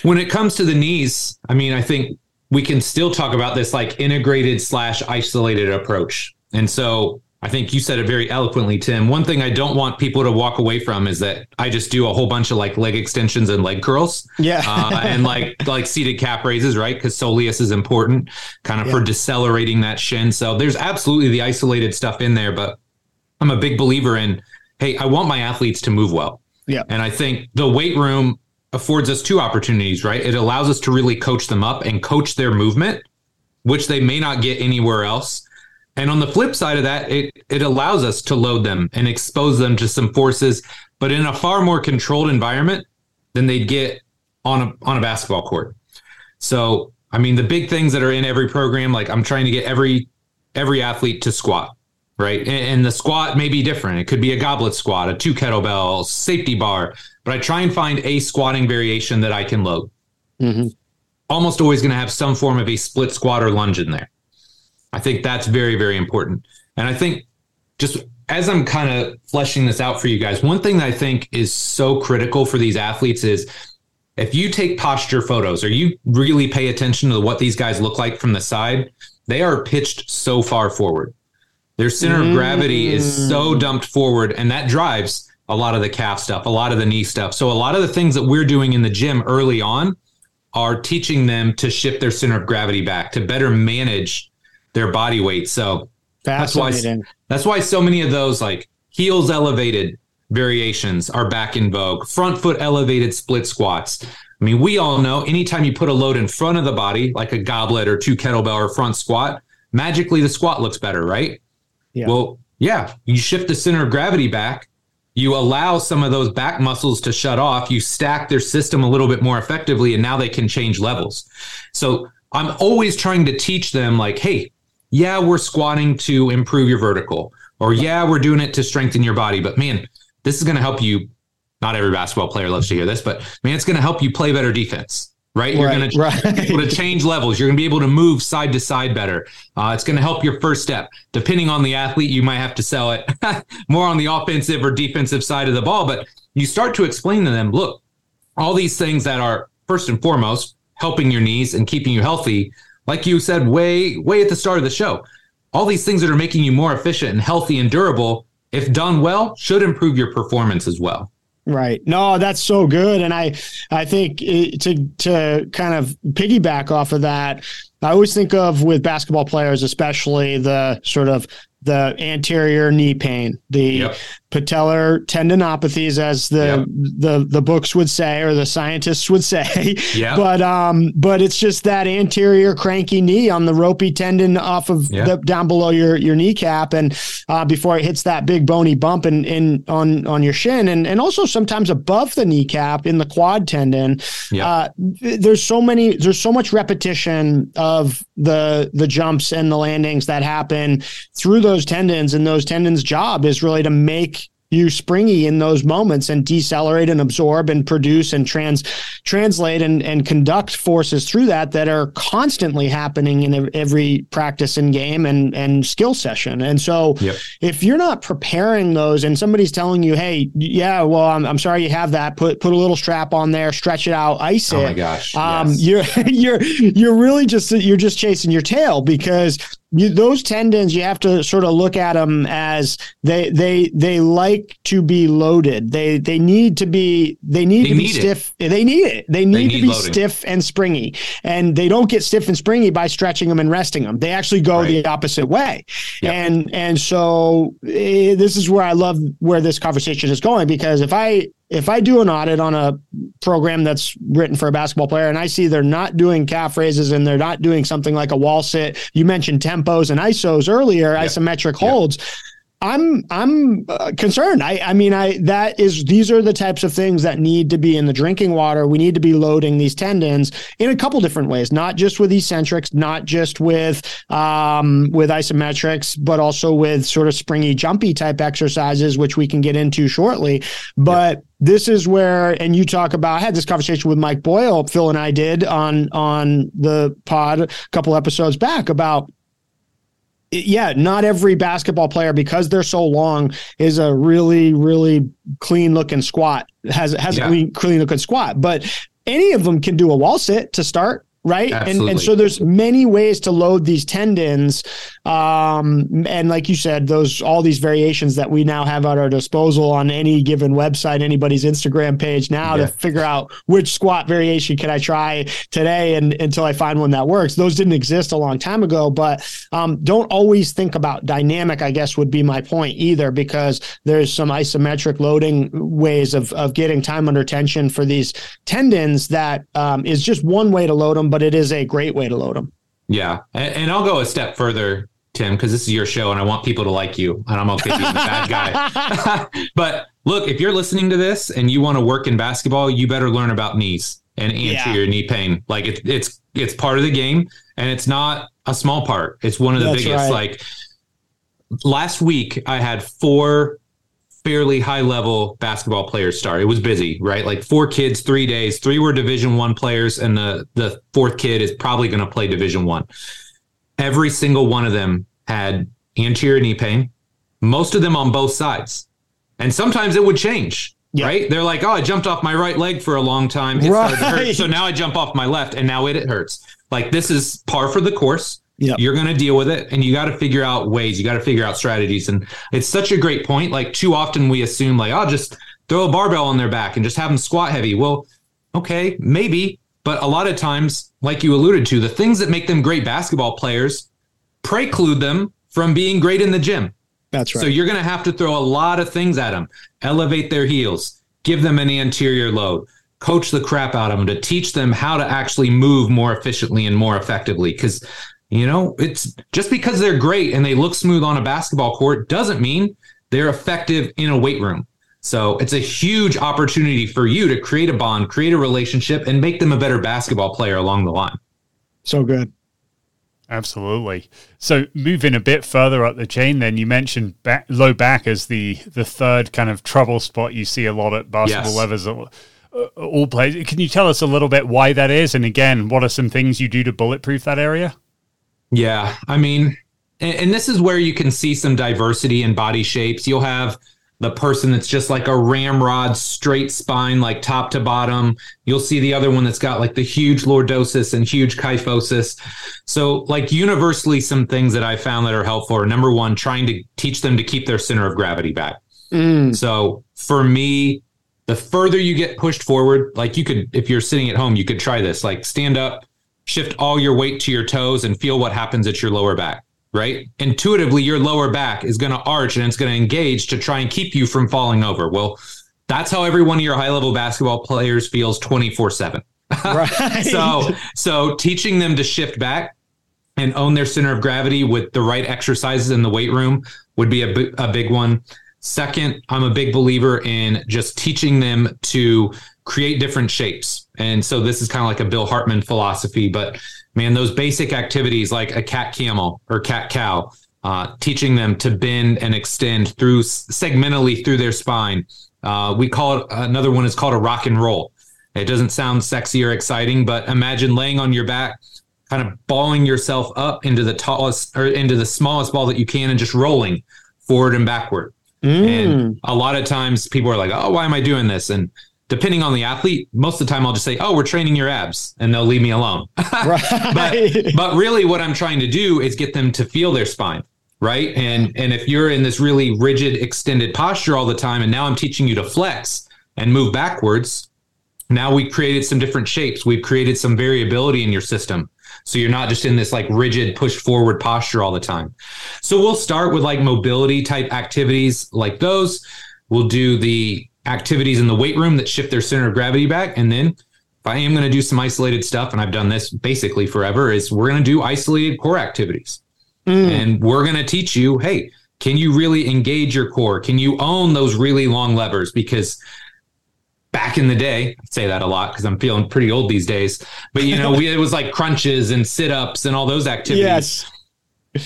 When it comes to the knees i mean i think we can still talk about this like integrated slash isolated approach. And so I think you said it very eloquently, Tim. One thing I don't want people to walk away from is that I just do a whole bunch of like leg extensions and leg curls. Yeah. uh, and like like seated calf raises, right? Because soleus is important kind of yeah. for decelerating that shin. So there's absolutely the isolated stuff in there, but I'm a big believer in, hey, I want my athletes to move well. Yeah. And I think the weight room affords us two opportunities, right? It allows us to really coach them up and coach their movement, which they may not get anywhere else and on the flip side of that, it, it allows us to load them and expose them to some forces, but in a far more controlled environment than they'd get on a on a basketball court. So, I mean, the big things that are in every program, like I'm trying to get every every athlete to squat, right? And, and the squat may be different. It could be a goblet squat, a two kettlebell, safety bar, but I try and find a squatting variation that I can load. Mm-hmm. Almost always going to have some form of a split squat or lunge in there. I think that's very, very important. And I think just as I'm kind of fleshing this out for you guys, one thing that I think is so critical for these athletes is if you take posture photos or you really pay attention to what these guys look like from the side, they are pitched so far forward. Their center of gravity is so mm. dumped forward, and that drives a lot of the calf stuff, a lot of the knee stuff. So, a lot of the things that we're doing in the gym early on are teaching them to shift their center of gravity back to better manage their body weight. So that's why that's why so many of those like heels elevated variations are back in vogue. Front foot elevated split squats. I mean, we all know anytime you put a load in front of the body, like a goblet or two kettlebell or front squat, magically the squat looks better, right? Yeah. Well, yeah, you shift the center of gravity back, you allow some of those back muscles to shut off, you stack their system a little bit more effectively, and now they can change levels. So I'm always trying to teach them, like, hey, yeah, we're squatting to improve your vertical, or yeah, we're doing it to strengthen your body. But man, this is going to help you. Not every basketball player loves to hear this, but man, it's going to help you play better defense. Right, you're going right. to be able to change levels. You're going to be able to move side to side better. Uh, it's going to help your first step. Depending on the athlete, you might have to sell it [LAUGHS] more on the offensive or defensive side of the ball. But you start to explain to them, look, all these things that are first and foremost helping your knees and keeping you healthy. Like you said, way, way at the start of the show, all these things that are making you more efficient and healthy and durable, if done well, should improve your performance as well. Right. No, that's so good, and I, I think uh, to to kind of piggyback off of that, I always think of with basketball players, especially the sort of the anterior knee pain, the yep. Patellar tendinopathies, as the yep. the the books would say or the scientists would say. Yeah. But um, but it's just that anterior cranky knee on the ropey tendon off of yep. the down below your your kneecap, and uh, before it hits that big bony bump in, in on on your shin, and and also sometimes above the kneecap in the quad tendon. Yep. Uh, there's so many. There's so much repetition of the the jumps and the landings that happen through those tendons and those tendons job is really to make you springy in those moments and decelerate and absorb and produce and trans translate and, and conduct forces through that that are constantly happening in every practice and game and and skill session and so yep. if you're not preparing those and somebody's telling you hey yeah well I'm, I'm sorry you have that put put a little strap on there stretch it out ice it oh my gosh um, yes. you're [LAUGHS] you're you're really just you're just chasing your tail because you, those tendons you have to sort of look at them as they they they like to be loaded they they need to be they need they to be stiff it. they need it they need, they need to be loading. stiff and springy and they don't get stiff and springy by stretching them and resting them they actually go right. the opposite way yep. and and so eh, this is where i love where this conversation is going because if i if I do an audit on a program that's written for a basketball player and I see they're not doing calf raises and they're not doing something like a wall sit, you mentioned tempos and isos earlier, yep. isometric holds. Yep. I'm I'm uh, concerned. I I mean I that is these are the types of things that need to be in the drinking water. We need to be loading these tendons in a couple different ways, not just with eccentrics, not just with um with isometrics, but also with sort of springy jumpy type exercises which we can get into shortly. But this is where and you talk about I had this conversation with Mike Boyle, Phil and I did on on the pod a couple episodes back about yeah, not every basketball player because they're so long is a really really clean looking squat has has yeah. a clean, clean looking squat, but any of them can do a wall sit to start right and and so there's many ways to load these tendons um and like you said those all these variations that we now have at our disposal on any given website anybody's instagram page now yeah. to figure out which squat variation can i try today and until i find one that works those didn't exist a long time ago but um, don't always think about dynamic i guess would be my point either because there's some isometric loading ways of of getting time under tension for these tendons that um, is just one way to load them but it is a great way to load them. Yeah. And, and I'll go a step further, Tim, because this is your show and I want people to like you. And I'm okay being the bad guy. [LAUGHS] but look, if you're listening to this and you want to work in basketball, you better learn about knees and anterior yeah. knee pain. Like it, it's it's part of the game and it's not a small part. It's one of the That's biggest. Right. Like last week, I had four fairly high level basketball players start. It was busy, right? Like four kids, three days. Three were Division One players, and the the fourth kid is probably going to play Division One. Every single one of them had anterior knee pain. Most of them on both sides, and sometimes it would change. Yep. Right? They're like, oh, I jumped off my right leg for a long time. It right. So now I jump off my left, and now it, it hurts. Like this is par for the course. Yep. You're going to deal with it and you got to figure out ways. You got to figure out strategies. And it's such a great point. Like too often we assume like, I'll oh, just throw a barbell on their back and just have them squat heavy. Well, okay, maybe. But a lot of times, like you alluded to, the things that make them great basketball players preclude them from being great in the gym. That's right. So you're going to have to throw a lot of things at them, elevate their heels, give them an anterior load, coach the crap out of them to teach them how to actually move more efficiently and more effectively. Because you know, it's just because they're great and they look smooth on a basketball court doesn't mean they're effective in a weight room. So it's a huge opportunity for you to create a bond, create a relationship, and make them a better basketball player along the line. So good. Absolutely. So moving a bit further up the chain, then you mentioned back, low back as the the third kind of trouble spot you see a lot at basketball yes. levels. Uh, all players. Can you tell us a little bit why that is, and again, what are some things you do to bulletproof that area? Yeah, I mean, and, and, this is where you can see some diversity in body shapes. You'll have the person that's just like a ramrod straight spine like top to bottom you'll see the other one that's got like the huge lordosis and huge kyphosis so like universally some things that i found that are helpful are number one trying to teach them to keep their center of gravity back mm. so for me the further you get pushed forward like you could if you're sitting at home you could try this like stand up shift all your weight to your toes and feel what happens at your lower back right? Intuitively, your lower back is going to arch and it's going to engage to try and keep you from falling over. Well, that's how every one of your high level basketball players feels 24 7. [LAUGHS] Right. so, so teaching them to shift back and own their center of gravity with the right exercises in the weight room would be a, a big one. Second, I'm a big believer in just teaching them to create different shapes. And so this is kind of like a Bill Hartman philosophy, but man, those basic activities like a cat camel or cat cow, uh, teaching them to bend and extend through segmentally through their spine. Uh, we call it another one is called a rock and roll. It doesn't sound sexy or exciting, but imagine laying on your back, kind of balling yourself up into the tallest or into the smallest ball that you can and just rolling forward and backward. Mm. And a lot of times people are like, oh, why am I doing this? And depending on the athlete, most of the time I'll just say, "Oh, we're training your abs," and they'll leave me alone. [LAUGHS] right. but but really, what I'm trying to do is get them to feel their spine, right? And and if you're in this really rigid, extended posture all the time, and now I'm teaching you to flex and move backwards, now we've created some different shapes. We've created some variability in your system. So you're not just in this like rigid push forward posture all the time. So we'll start with like mobility type activities like those. We'll do the activities in the weight room that shift their center of gravity back. And then if I am going to do some isolated stuff, and I've done this basically forever, is we're going to do isolated core activities. Mm. And we're going to teach you, hey, can you really engage your core? Can you own those really long levers? Because back in the day, I say that a lot because I'm feeling pretty old these days. But you know, we it was like crunches and sit ups and all those activities. Yes.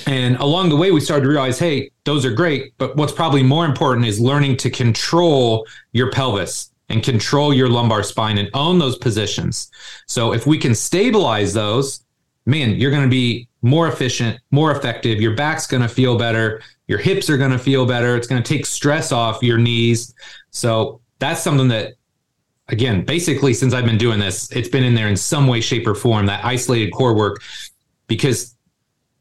And along the way, we started to realize, hey, those are great. But what's probably more important is learning to control your pelvis and control your lumbar spine and own those positions. So if we can stabilize those, man, you're going to be more efficient, more effective. Your back's going to feel better. Your hips are going to feel better. It's going to take stress off your knees. So that's something that, again, basically, since I've been doing this, it's been in there in some way, shape, or form that isolated core work because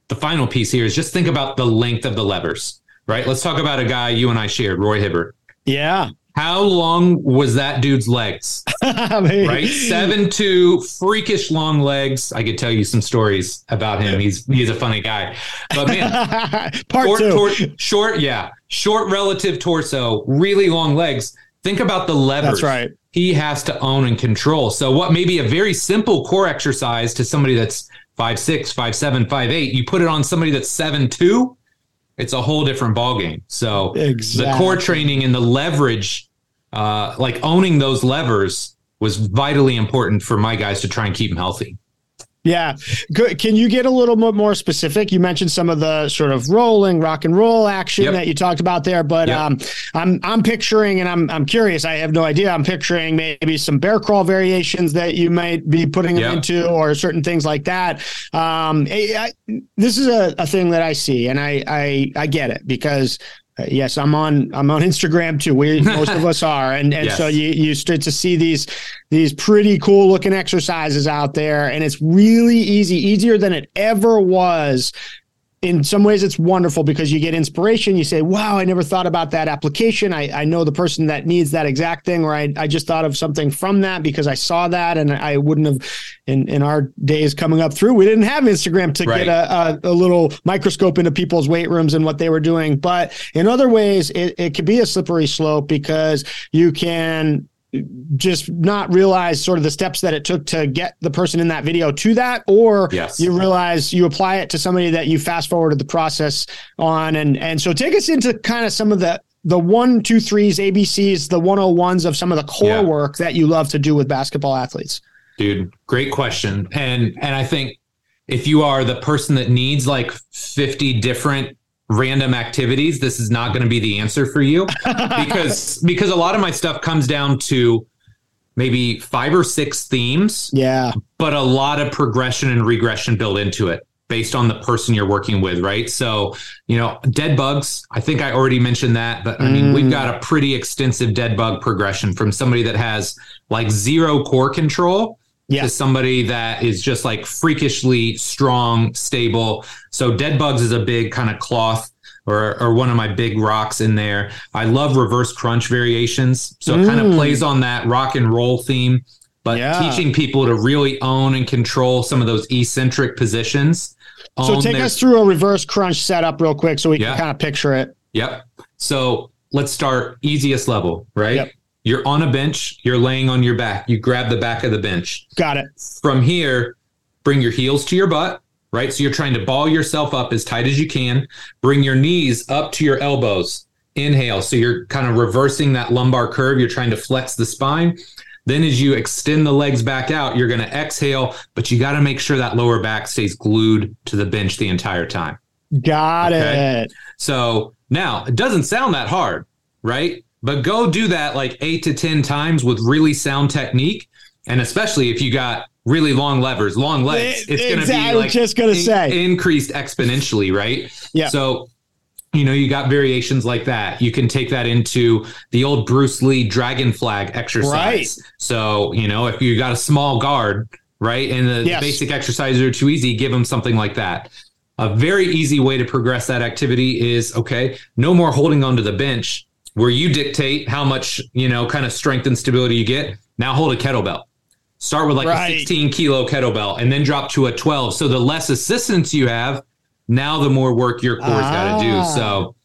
the final piece here is just think about the length of the levers, right? Let's talk about a guy you and I shared, Roy Hibbert. Yeah. How long was that dude's legs? [LAUGHS] right, seven two, freakish long legs. I could tell you some stories about him. He's he's a funny guy, but man, [LAUGHS] part short, two, tor- short, yeah, short relative torso, really long legs. Think about the levers. That's right. He has to own and control. So, what may be a very simple core exercise to somebody that's five six, five seven, five eight. You put it on somebody that's seven two, it's a whole different ballgame. So exactly. the core training and the leverage, uh, like owning those levers, was vitally important for my guys to try and keep them healthy. Yeah. Good. Can you get a little bit more specific? You mentioned some of the sort of rolling rock and roll action yep. that you talked about there, but yep. um, I'm I'm picturing and I'm I'm curious. I have no idea. I'm picturing maybe some bear crawl variations that you might be putting them yep. into, or certain things like that. Um, I, I, this is a, a thing that I see, and I I I get it because uh, yes, I'm on. I'm on Instagram too. We [LAUGHS] most of us are, and and yes. so you you start to see these these pretty cool looking exercises out there, and it's really easy, easier than it ever was in some ways it's wonderful because you get inspiration. You say wow i never thought about that application. I, I know the person that needs that exact thing or I, I just thought of something from that because i saw that and i wouldn't have in, in our days coming up through we didn't have instagram to right. get a, a, a, little microscope into people's weight rooms and what they were doing. But in other ways it, it could be a slippery slope because you can just not realize sort of the steps that it took to get the person in that video to that or yes. you realize you apply it to somebody that you fast forwarded the process on and and so take us into kind of some of the the one two threes abcs the 101s of some of the core yeah. work that you love to do with basketball athletes dude great question and and i think if you are the person that needs like 50 different random activities, this is not going to be the answer for you [LAUGHS] because because a lot of my stuff comes down to maybe five or six themes. Yeah. But a lot of progression and regression built into it. based on the person you're working with, right? So, you know, dead bugs, I think I already mentioned that, but I mean, mm. we've got a pretty extensive dead bug progression from somebody that has like zero core control yeah. to somebody that is just like freakishly strong, stable. So, dead bugs is a big kind of cloth or, or one of my big rocks in there. I love reverse crunch variations. So, mm. it kind of plays on that rock and roll theme but yeah. teaching people to really own and control some of those eccentric positions. So take their- us through a reverse crunch setup real quick so we yeah. can kind of picture it. Yep. So let's start easiest level, right? Yep. You're on a bench, you're laying on your back, you grab the back of the bench. Got it. From here, bring your heels to your butt, right? So you're trying to ball yourself up as tight as you can, bring your knees up to your elbows. Inhale. So you're kind of reversing that lumbar curve. You're trying to flex the spine. Then, as you extend the legs back out, you're going to exhale, but you got to make sure that lower back stays glued to the bench the entire time. Got okay? it. So now it doesn't sound that hard, right? But go do that like eight to 10 times with really sound technique. And especially if you got really long levers, long legs, it's going to be like just going to in, say increased exponentially, right? Yeah. So you know, you got variations like that. You can take that into the old Bruce Lee dragon flag exercise. Right. So, you know, if you got a small guard, right, and the yes. basic exercises are too easy, give them something like that. A very easy way to progress that activity is okay, no more holding onto the bench where you dictate how much, you know, kind of strength and stability you get. Now hold a kettlebell. Start with like right. a 16 kilo kettlebell and then drop to a 12. So the less assistance you have, now the more work your core's ah. got to do. So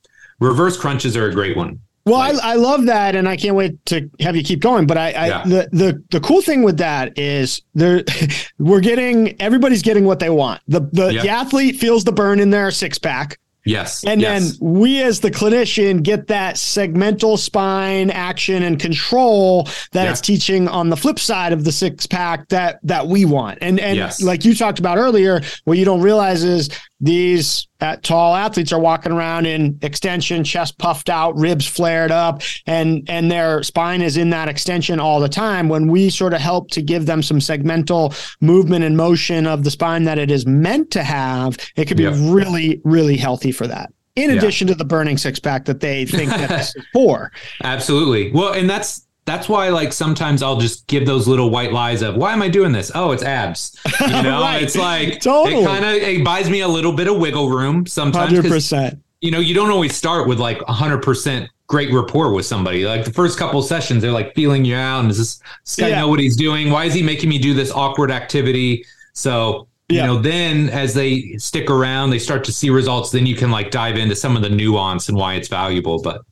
reverse crunches are a great one. Well, like, I, I love that, and I can't wait to have you keep going. But I, I yeah. the, the the cool thing with that is there, [LAUGHS] we're getting everybody's getting what they want. The the, yep. the athlete feels the burn in their six pack. Yes. And yes. then we as the clinician get that segmental spine action and control that yeah. it's teaching on the flip side of the six pack that that we want. And and yes. like you talked about earlier, what you don't realize is these uh, tall athletes are walking around in extension, chest puffed out, ribs flared up, and and their spine is in that extension all the time. When we sort of help to give them some segmental movement and motion of the spine that it is meant to have, it could be yep. really, really healthy for that. In addition yeah. to the burning six pack that they think that this is for. [LAUGHS] Absolutely. Well, and that's that's why like sometimes I'll just give those little white lies of why am I doing this? Oh, it's abs. You [LAUGHS] know, right. it's like totally. it kind of it buys me a little bit of wiggle room sometimes. Hundred percent. You know, you don't always start with like hundred percent great rapport with somebody. Like the first couple sessions, they're like feeling you out. And does this, this guy yeah. know what he's doing? Why is he making me do this awkward activity? So you yeah. know, then as they stick around, they start to see results. Then you can like dive into some of the nuance and why it's valuable. But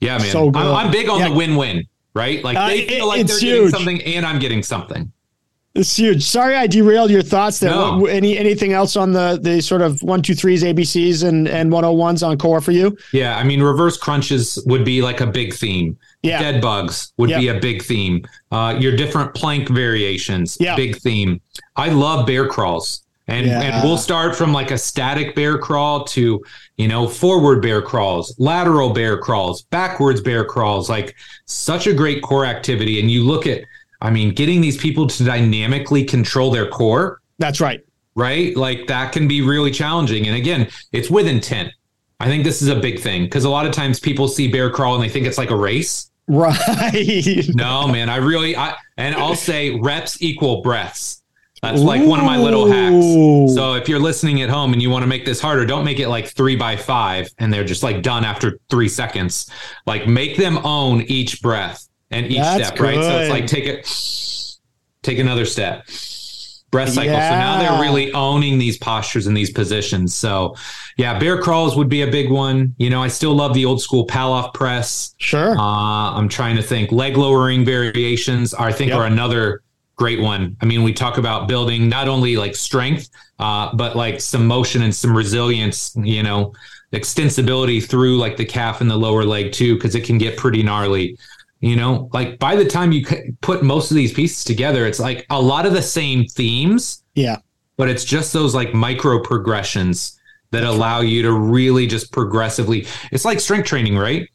yeah, man, so I'm, I'm, big on yeah. the win-win right? Like they uh, feel like they're huge. getting something and I'm getting something. It's huge. Sorry, I derailed your thoughts there. No. What, any anything else on the the sort of one two threes ABCs and and one hundred oh ones on core for you? Yeah, I mean reverse crunches would be like a big theme. Yeah. Dead bugs would yep. be a big theme. Uh, your different plank variations, yep. big theme. I love bear crawls. And, yeah. and we'll start from like a static bear crawl to, you know, forward bear crawls, lateral bear crawls, backwards bear crawls, like such a great core activity. And you look at, I mean, getting these people to dynamically control their core. That's right. Right. Like that can be really challenging. And again, it's with intent. I think this is a big thing because a lot of times people see bear crawl and they think it's like a race. [LAUGHS] Right. no, man. I really, I, and I'll say reps equal breaths. That's Ooh. like one of my little hacks. So if you're listening at home and you want to make this harder, don't make it like three by five and they're just like done after three seconds. Like make them own each breath and each That's step, good. right? So it's like take it, take another step, breath cycle. Yeah. So now they're really owning these postures and these positions. So yeah, bear crawls would be a big one. You know, I still love the old school Pallof press. Sure. Uh, I'm trying to think leg lowering variations. I think yep. are another great one. I mean, we talk about building not only like strength, uh, but like some motion and some resilience, you know, extensibility through like the calf and the lower leg too, because it can get pretty gnarly. You know, like by the time you put most of these pieces together, it's like a lot of the same themes. Yeah. But it's just those like micro progressions that allow you to really just progressively. It's like strength training, right?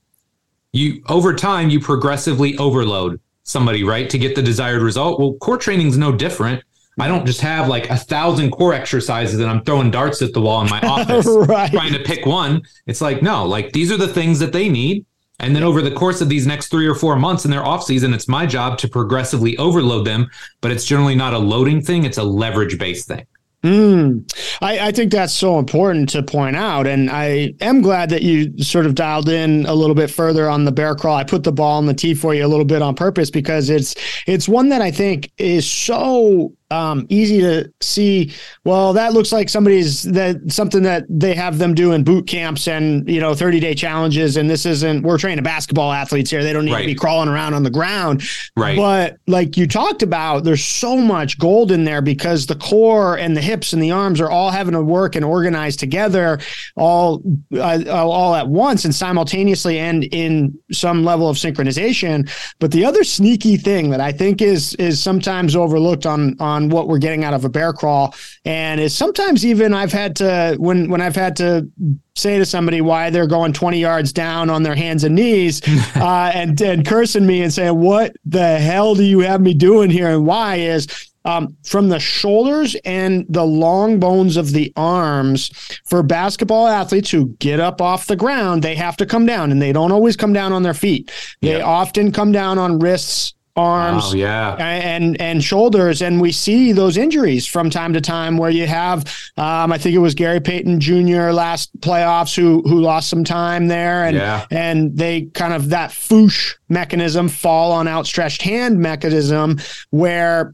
You over time you progressively overload somebody, right, to get the desired result. Well, core training is no different. I don't just have like a thousand core exercises and I'm throwing darts at the wall in my [LAUGHS] office right. trying to pick one. It's like, no, like these are the things that they need. And then over the course of these next three or four months in their off season, it's my job to progressively overload them. But it's generally not a loading thing; it's a leverage based thing. Mm, I, I, think that's so important to point out. And I am glad that you sort of dialed in a little bit further on the bear crawl. I put the ball on the tee for you a little bit on purpose because it's it's one that I think is so um, easy to see. Well, that looks like somebody's that something that they have them do in boot camps and you know thirty day challenges. And this isn't we're training basketball athletes here. They don't need right. to be crawling around on the ground. Right. But like you talked about, there's so much gold in there because the core and the hips and the arms are all having to work and organize together, all uh, all at once and simultaneously, and in some level of synchronization. But the other sneaky thing that I think is is sometimes overlooked on on on what we're getting out of a bear crawl. And is sometimes even I've had to when when I've had to say to somebody why they're going 20 yards down on their hands and knees [LAUGHS] uh, and and cursing me and saying what the hell do you have me doing here and why? is um, from the shoulders and the long bones of the arms for basketball athletes who get up off the ground they have to come down and they don't always come down on their feet. They often come down on wrists arms oh, yeah. and and shoulders and we see those injuries from time to time where you have um, I think it was Gary Payton Jr. last playoffs who who lost some time there and yeah. and they kind of that foosh mechanism fall on outstretched hand mechanism where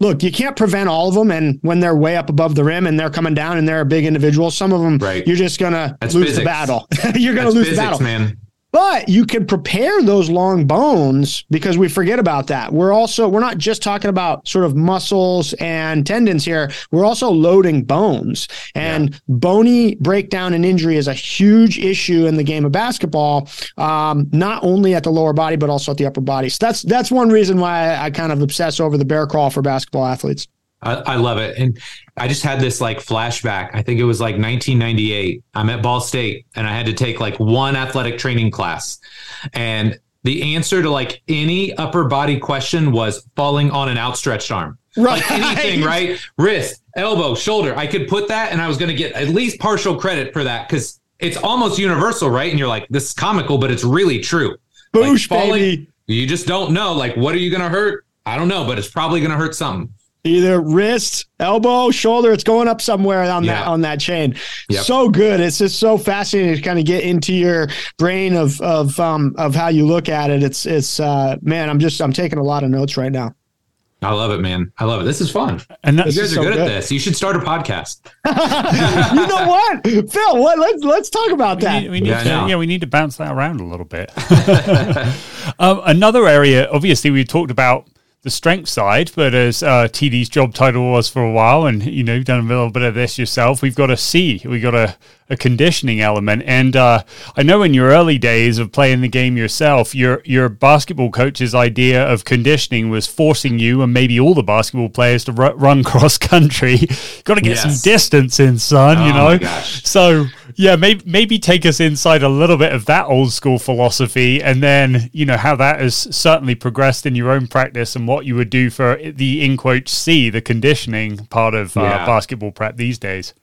look, you can't prevent all of them. And when they're way up above the rim and they're coming down and they're a big individual, some of them, right. you're just going to lose physics. [LAUGHS] the battle. you're going to lose physics, the battle. Man. But you can prepare those long bones because we forget about that. We're also we're not just talking about sort of muscles and tendons here. We're also loading bones. And yeah. bony breakdown and injury is a huge issue in the game of basketball, um, not only at the lower body but also at the upper body. So that's that's one reason why I, I kind of obsess over the bear crawl for basketball athletes. I, I, love it. And I just had this like flashback. I think it was like 1998. I'm at Ball State and I had to take like one athletic training class. And the answer to like any upper body question was falling on an outstretched arm. Right. Like anything, [LAUGHS] right? Wrist, elbow, shoulder. I could put that and I was going to get at least partial credit for that because it's almost universal, right? And you're like, this is comical, but it's really true. Foosh, like falling, baby. You just don't know. Like, what are you going to hurt? I don't know, but it's probably going to hurt something either wrist, elbow, shoulder. It's going up somewhere on yeah. that on that chain. Yep. So good. It's just so fascinating to kind of get into your brain of of um of how you look at it. It's it's uh man, I'm just I'm taking a lot of notes right now. I love it, man. I love it. This is fun. And you guys are so good, good, at this. You should start a podcast. [LAUGHS] you know what, Phil? What, let's let's talk about that. We need, we need yeah, to, yeah, we need to bounce that around a little bit. [LAUGHS] um, another area, obviously, we talked about the strength side, but as uh, TD's job title was for a while, and you know, you've done a little bit of this yourself, we've got a C. We've got a a conditioning element. And uh, I know in your early days of playing the game yourself, your your basketball coach's idea of conditioning was forcing you and maybe all the basketball players to r- run [LAUGHS] cross country. [LAUGHS] Got to get yes. some distance in, son. Oh you know. So yeah, maybe maybe take us inside a little bit of that old school philosophy, and then you know how that has certainly progressed in your own practice and what you would do for the in quote C, the conditioning part of uh, yeah. basketball prep these days.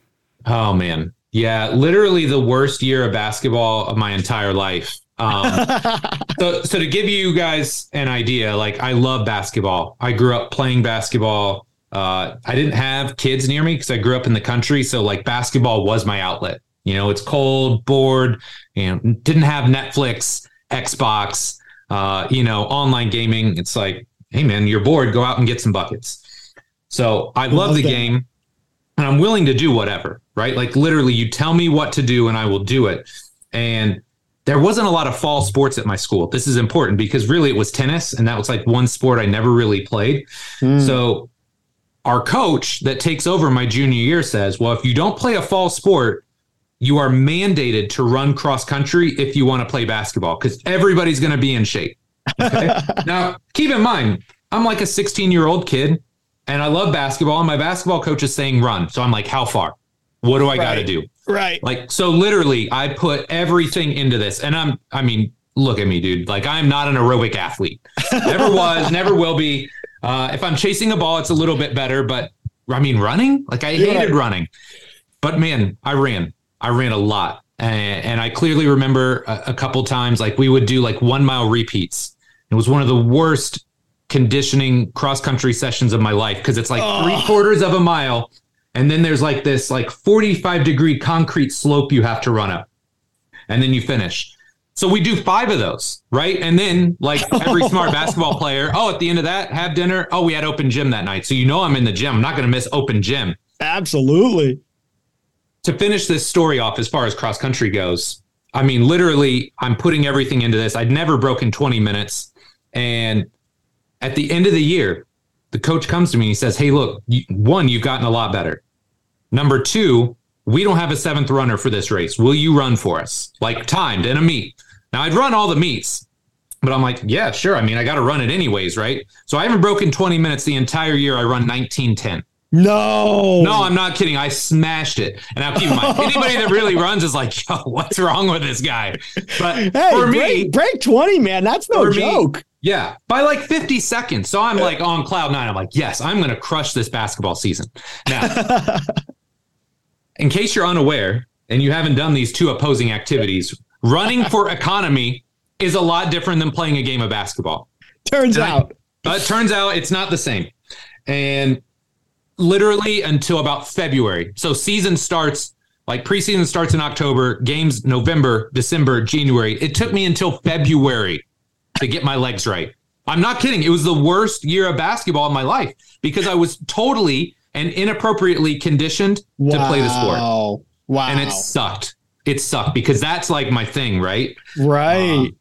Oh man, yeah, literally the worst year of basketball of my entire life. Um, [LAUGHS] so, so to give you guys an idea, like I love basketball. I grew up playing basketball. Uh, I didn't have kids near me because I grew up in the country. So like basketball was my outlet. You know, it's cold, bored. You know, didn't have Netflix, Xbox. Uh, you know, online gaming. It's like, hey man, you're bored. Go out and get some buckets. So I love the game and I'm willing to do whatever, right? Like literally, you tell me what to do and I will do it. And there wasn't a lot of fall sports at my school. This is important because really it was tennis, and that was like one sport I never really played. Mm. So our coach that takes over my junior year says, Well, if you don't play a fall sport, you are mandated to run cross country if you want to play basketball because everybody's going to be in shape. Okay? [LAUGHS] now, keep in mind, I'm like a 16 year old kid and I love basketball, and my basketball coach is saying run. So I'm like, how far? What do I right. got to do? Right. Like, so literally, I put everything into this. And I'm, I mean, look at me, dude. Like, I'm not an aerobic athlete. Never [LAUGHS] was, never will be. Uh, if I'm chasing a ball, it's a little bit better, but I mean, running? Like I hated running. But man, I ran. I ran a lot. And, and I clearly remember a, a couple times, like we would do like one mile repeats. It was one of the worst conditioning cross country sessions of my life because it's like oh. three quarters of a mile. And then there's like this like 45 degree concrete slope you have to run up. And then you finish. So we do five of those, right? And then, like every smart [LAUGHS] basketball player, oh, at the end of that, have dinner. Oh, we had open gym that night. So you know I'm in the gym. I'm not going to miss open gym. Absolutely. To finish this story off, as far as cross country goes, I mean, literally, I'm putting everything into this. I'd never broken 20 minutes. And at the end of the year, the coach comes to me and he says, Hey, look, one, you've gotten a lot better. Number two, we don't have a seventh runner for this race. Will you run for us? Like timed in a meet. Now I'd run all the meets, but I'm like, yeah, sure. I mean, I got to run it anyways, right? So I haven't broken 20 minutes the entire year. I run 1910. No, no, I'm not kidding. I smashed it. And now keep in mind, anybody that really [LAUGHS] runs is like, yo, what's wrong with this guy? But hey, for me, break 20, man, that's no joke. Me, yeah, by like 50 seconds. So I'm like on cloud nine. I'm like, yes, I'm going to crush this basketball season. Now, [LAUGHS] in case you're unaware and you haven't done these two opposing activities, running for economy is a lot different than playing a game of basketball. Turns and out. I, uh, turns out it's not the same. And literally until about February. So season starts like preseason starts in October, games November, December, January. It took me until February to get my legs right. I'm not kidding. It was the worst year of basketball in my life because I was totally and inappropriately conditioned wow. to play the sport. Wow. And it sucked it sucked because that's like my thing, right? Right. Um,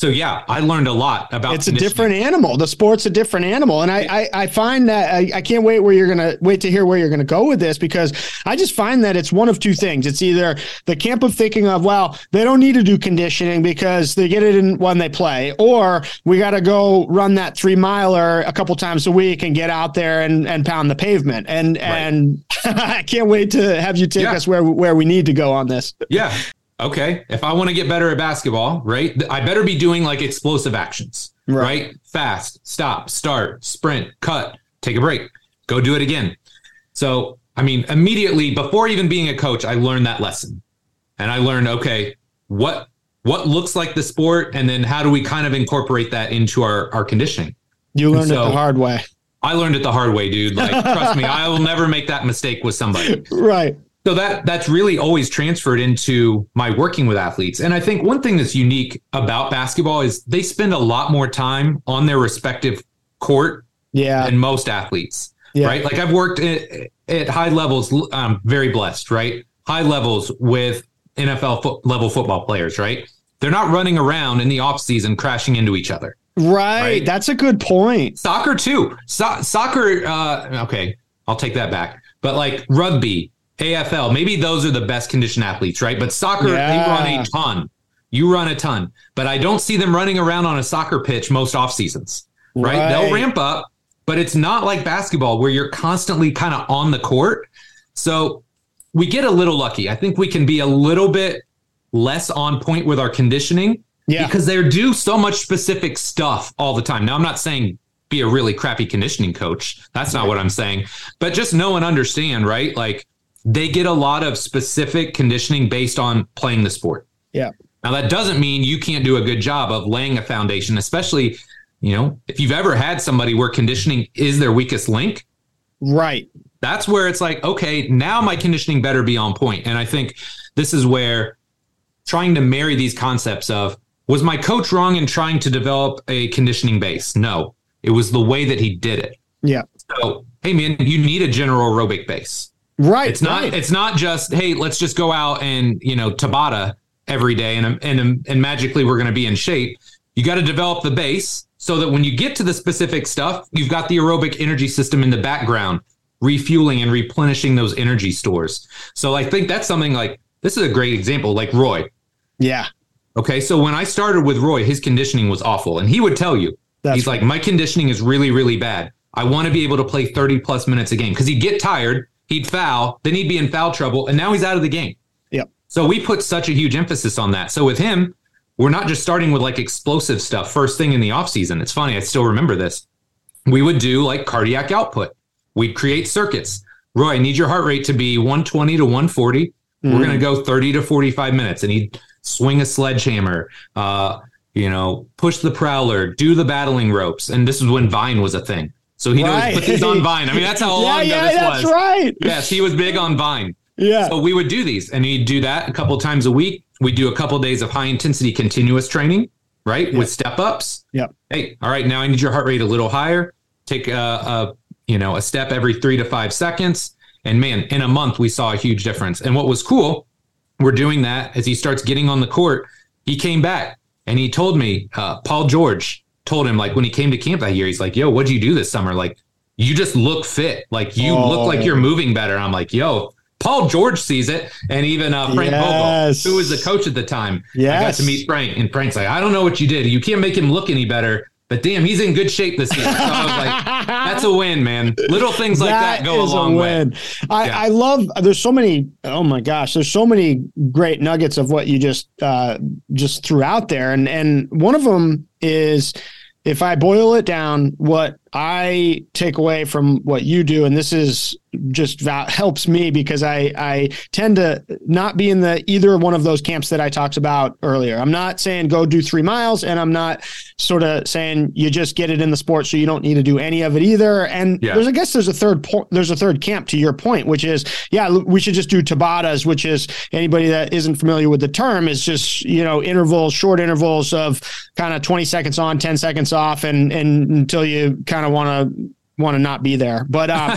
so yeah, I learned a lot about. It's a different animal. The sport's a different animal, and I I, I find that I, I can't wait where you're gonna wait to hear where you're gonna go with this because I just find that it's one of two things. It's either the camp of thinking of well they don't need to do conditioning because they get it in when they play, or we got to go run that three miler a couple times a week and get out there and and pound the pavement. And right. and [LAUGHS] I can't wait to have you take yeah. us where where we need to go on this. Yeah, okay, if I want to get better at basketball, right, I better be doing like explosive actions, right? right? Fast, stop, start, sprint, cut, take a break, go do it again. So, I mean, immediately before even being a coach, I learned that lesson. And I learned, okay, what what looks like the sport and then how do we kind of incorporate that into our our conditioning? You learned so, it the hard way. I learned it the hard way, dude. Like, trust me, I will never make that mistake with somebody. [LAUGHS] Right so that that's really always transferred into my working with athletes. And i think one thing that's unique about basketball is they spend a lot more time on their respective court yeah. than most athletes yeah. right? Like i've worked at, at high levels i'm very blessed right? High levels with nfl fo- level football players right? They're not running around in the off season crashing into each other right, right? that's a good point. Soccer too. So- soccer uh, okay i'll take that back. But like rugby AFL, maybe those are the best conditioned athletes, right? But soccer, yeah. they run a ton. You run a ton, but I don't see them running around on a soccer pitch most off seasons, right? right? They'll ramp up, but it's not like basketball where you're constantly kind of on the court. So we get a little lucky. I think we can be a little bit less on point with our conditioning yeah. because they do so much specific stuff all the time. Now, I'm not saying be a really crappy conditioning coach. That's not right. what I'm saying. But just know and understand, right? Like they get a lot of specific conditioning based on playing the sport. Yeah. Now that doesn't mean you can't do a good job of laying a foundation, especially, you know, if you've ever had somebody where conditioning is their weakest link. Right. That's where it's like, okay, now my conditioning better be on point. And I think this is where trying to marry these concepts of was my coach wrong in trying to develop a conditioning base? No, it was the way that he did it. Yeah. So, hey man, you need a general aerobic base. Right. It's not. Right. It's not just hey, let's just go out and you know Tabata every day and and and magically we're going to be in shape. You got to develop the base so that when you get to the specific stuff, you've got the aerobic energy system in the background, refueling and replenishing those energy stores. So I think that's something like this is a great example, like Roy. Yeah. Okay. So when I started with Roy, his conditioning was awful, and he would tell you, that's he's right. like, my conditioning is really, really bad. I want to be able to play 30 plus minutes a game because he'd get tired he'd foul, then he'd be in foul trouble, and now he's out of the game. Yep. So we put such a huge emphasis on that. So with him, we're not just starting with like explosive stuff first thing in the offseason. It's funny, I still remember this. We would do like cardiac output. we'd create circuits. Roy, I need your heart rate to be 120 to 140. Mm-hmm. We're going to go 30 to 45 minutes. And he'd swing a sledgehammer, uh, you know, push the prowler, do the battling ropes. And this is when Vine was a thing. So he right. [LAUGHS] put these on Vine. I mean, that's how [LAUGHS] long yeah, yeah, this that's was. right. Yes, he was big on Vine. Yeah. So we would do these, and he'd do that a couple times a week. We do a couple of days of high intensity continuous training, right, yep. with step ups. Yeah. Hey, all right, now I need your heart rate a little higher. Take a, a you know a step every three to five seconds, and man, in a month we saw a huge difference. And what was cool, we're doing that as he starts getting on the court. He came back and he told me, uh, Paul George told him like when he came to camp that year, he's like, "Yo, what'd you do this summer? Like, you just look fit. Like you oh. look like you're oh. moving better." I'm like, "Yo." Paul George sees it, and even uh, Frank yes. Vogel, who was the coach at the time, yes. I got to meet Frank, and Frank's like, "I don't know what you did. You can't make him look any better, but damn, he's in good shape this year. So I was like, [LAUGHS] that's a win, man. Little things like that, that go a long a way. I, yeah. I love. There's so many. Oh my gosh, there's so many great nuggets of what you just uh, just threw out there, and and one of them is if I boil it down, what I take away from what you do, and this is just helps me because I I tend to not be in the either one of those camps that I talked about earlier. I'm not saying go do three miles, and I'm not sort of saying you just get it in the sport, so you don't need to do any of it either. And yeah. there's I guess there's a third point. There's a third camp to your point, which is yeah, we should just do Tabatas, which is anybody that isn't familiar with the term is just you know intervals, short intervals of kind of 20 seconds on, 10 seconds off, and and until you kind of want to want to not be there. But [LAUGHS] [LAUGHS] um,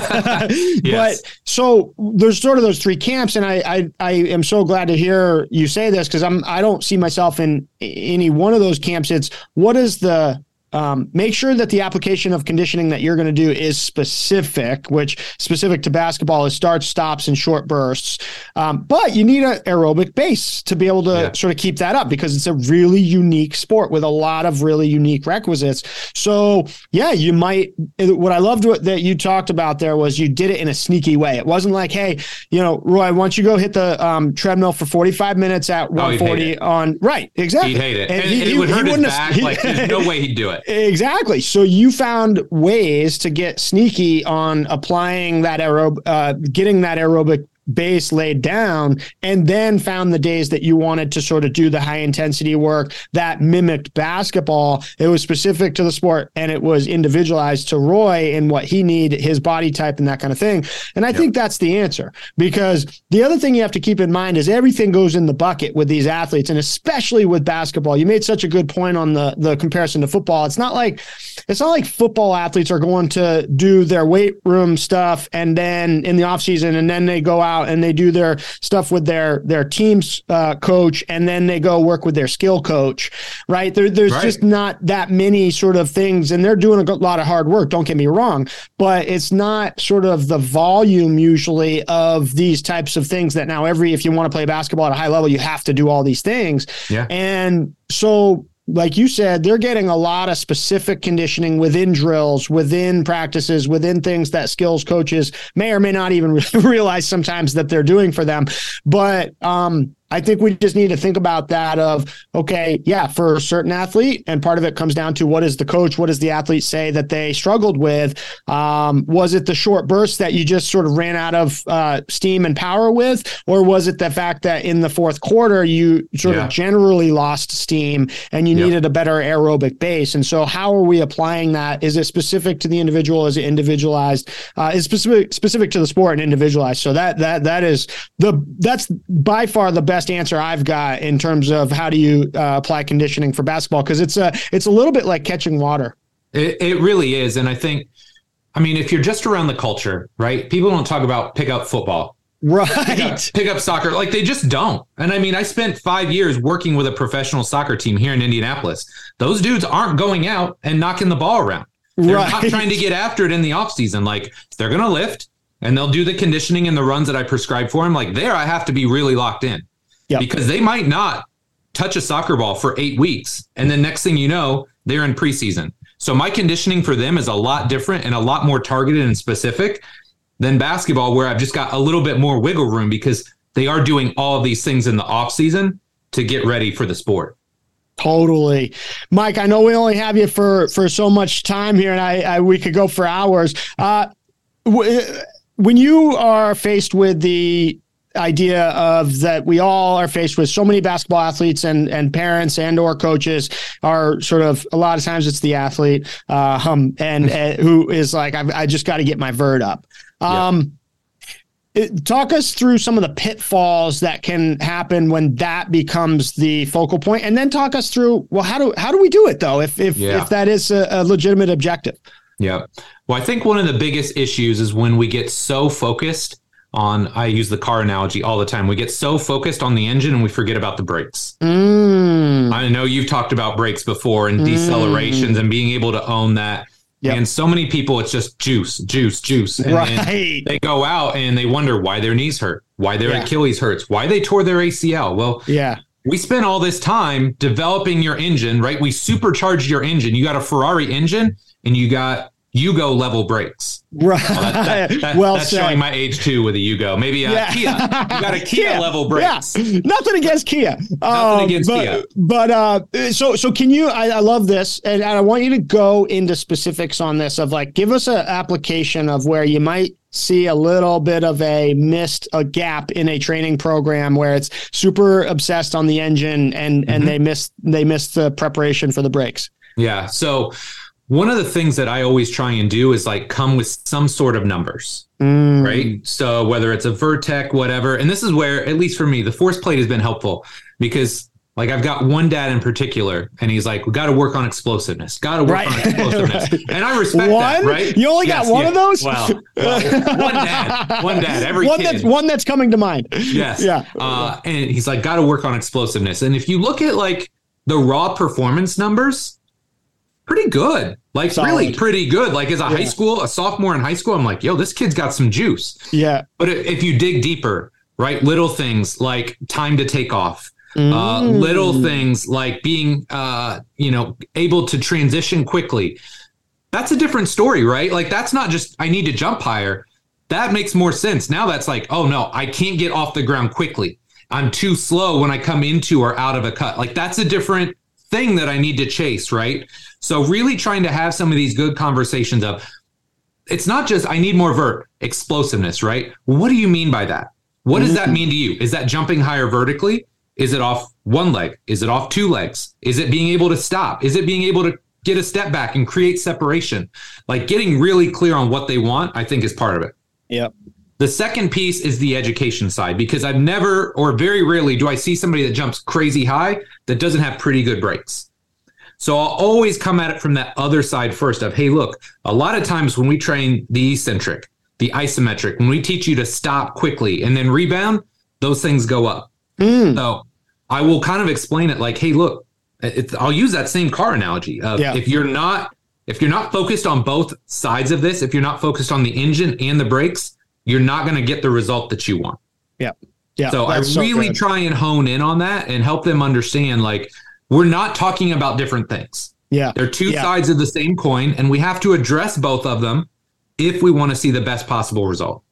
yes. but so there's sort of those three camps, and I I, I am so glad to hear you say this because I'm I don't see myself in any one of those camps. It's what is the um, make sure that the application of conditioning that you're going to do is specific, which specific to basketball is starts, stops, and short bursts. Um, but you need an aerobic base to be able to yeah. sort of keep that up because it's a really unique sport with a lot of really unique requisites. So yeah, you might. What I loved what, that you talked about there was you did it in a sneaky way. It wasn't like, hey, you know, Roy, why don't you go hit the um, treadmill for 45 minutes at 140 oh, on right? Exactly. He'd hate it, and, and he, it would hurt his back. Have, like there's no [LAUGHS] way he'd do it. Exactly. So you found ways to get sneaky on applying that aerob, uh, getting that aerobic base laid down and then found the days that you wanted to sort of do the high intensity work that mimicked basketball. It was specific to the sport and it was individualized to roy and what he needed his body type and that kind of thing. And i yep. think that's the answer because the other thing you have to keep in mind is everything goes in the bucket with these athletes and especially with basketball. You made such a good point on the the comparison to football. It's not like it's not like football athletes are going to do their weight room stuff and then in the off season and then they go out out and they do their stuff with their their team's uh, coach, and then they go work with their skill coach. Right? There, there's right. just not that many sort of things, and they're doing a lot of hard work. Don't get me wrong, but it's not sort of the volume usually of these types of things that now every if you want to play basketball at a high level, you have to do all these things. Yeah. And so like you said, they're getting a lot of specific conditioning within drills, within practices, within things that skills coaches may or may not even [LAUGHS] realize sometimes that they're doing for them. But um, I think we just need to think about that of, okay, yeah, for a certain athlete, and part of it comes down to what is the coach, what does the athlete say that they struggled with? Um, was it the short burst that you just sort of ran out of uh, steam and power with? Or was it the fact that in the fourth quarter, you sort yeah. of generally lost steam and you needed a better aerobic base? And so how are we applying that? Is it specific to the individual? Is it individualized? Uh, is specific specific to the sport and individualized? So that that that is the that's by far the best best answer I've got in terms of how do you uh, apply conditioning for basketball because it's a it's a little bit like catching water. It, it really is, and I think, I mean, if you're just around the culture, right? People don't talk about pick up football. Right. Pick up, pick up, soccer. Like they just don't. And I mean, I spent five years working with a professional soccer team here in Indianapolis. Those dudes aren't going out and knocking the ball around. They're right. not trying to get after it in the offseason. Like they're going to lift and they'll do the conditioning and the runs that I prescribe for them. Like there, I have to be really locked in yep. because they might not touch a soccer ball for eight weeks. And then next thing you know, they're in preseason. So my conditioning for them is a lot different and a lot more targeted and specific than basketball, where I've just got a little bit more wiggle room because they are doing all of these things in the off season to get ready for the sport. Totally, Mike. I know we only have you for for so much time here, and I, I we could go for hours. Uh, when you are faced with the idea of that we all are faced with. So many basketball athletes and and parents and or coaches are sort of a lot of times it's the athlete uh, um, and uh, who is like I've, i just got to get my vert up. Um, it, talk us through some of the pitfalls that can happen when that becomes the focal point and then talk us through well how do how do we do it though if if, yeah. if that is a, a legitimate objective? Yeah. Well i think one of the biggest issues is when we get so focused on I use the car analogy all the time. We get so focused on the engine and we forget about the brakes. Mm. I know you've talked about brakes before and mm. decelerations and being able to own that. Yep. And so many people, it's just juice, juice, juice. And right. they go out and they wonder why their knees hurt, why their yeah. Achilles hurts, why they tore their ACL. Well, yeah. We spent all this time developing your engine, right? We supercharged your engine. You got a Ferrari engine and you got Yugo level brakes. Right. Well, that, that, [LAUGHS] that, well that's said. showing my age too with a Yugo. Maybe a yeah. Kia. You got a [LAUGHS] Kia, Kia, level brakes. Yeah. Nothing against Kia. Nothing um, against but, Kia. But uh, so so can you? I, I love this, and, and I want you to go into specifics on this. Of like, give us an application of where you might see a little bit of a missed a gap in a training program where it's super obsessed on the engine and mm-hmm. and they miss they miss the preparation for the brakes. Yeah. So one of the things that I always try and do is like come with some sort of numbers, mm. right? So whether it's a Vertec, whatever, and this is where, at least for me, the force plate has been helpful because like I've got one dad in particular, and he's like, "We got to work on explosiveness. Got to work right. on explosiveness." right. And I respect one? that, right? You only yes, got one yeah. of those. Well, well, one dad, one dad, every one kid. that's one that's coming to mind. Yes, yeah. Uh, and he's like, "Got to work on explosiveness." And if you look at like the raw performance numbers, pretty good. Like Solid. really pretty good. Like as a yeah. high school, a sophomore in high school, I'm like, yo, this kid's got some juice. Yeah. But if you dig deeper, right, little things like time to take off, uh, mm. uh, little things like being, uh, you know, able to transition quickly. That's a different story, right? Like that's not just I need to jump higher. That makes more sense. Now that's like, oh no, I can't get off the ground quickly. I'm too slow when I come into or out of a cut. Like that's a different thing that I need to chase, right? So really trying to have some of these good conversations of it's not just I need more vert explosiveness, right? What do you mean by that? What does that mm-hmm. mean to you? Is that jumping higher vertically? Is it off one leg? Is it off two legs? Is it being able to stop? Is it being able to get a step back and create separation? Like getting really clear on what they want, I think is part of it. Yep. The second piece is the education side because I've never or very rarely do I see somebody that jumps crazy high that doesn't have pretty good brakes. So I'll always come at it from that other side first of, hey, look, a lot of times when we train the eccentric, the isometric, when we teach you to stop quickly and then rebound, those things go up. Mm. So I will kind of explain it like, hey, look, I'll use that same car analogy. Of yeah. If you're not if you're not focused on both sides of this, if you're not focused on the engine and the brakes, you're not going to get the result that you want. Yeah. Yeah. So I really so try and hone in on that and help them understand like we're not talking about different things. Yeah. They're two yeah. sides of the same coin, and we have to address both of them if we want to see the best possible result.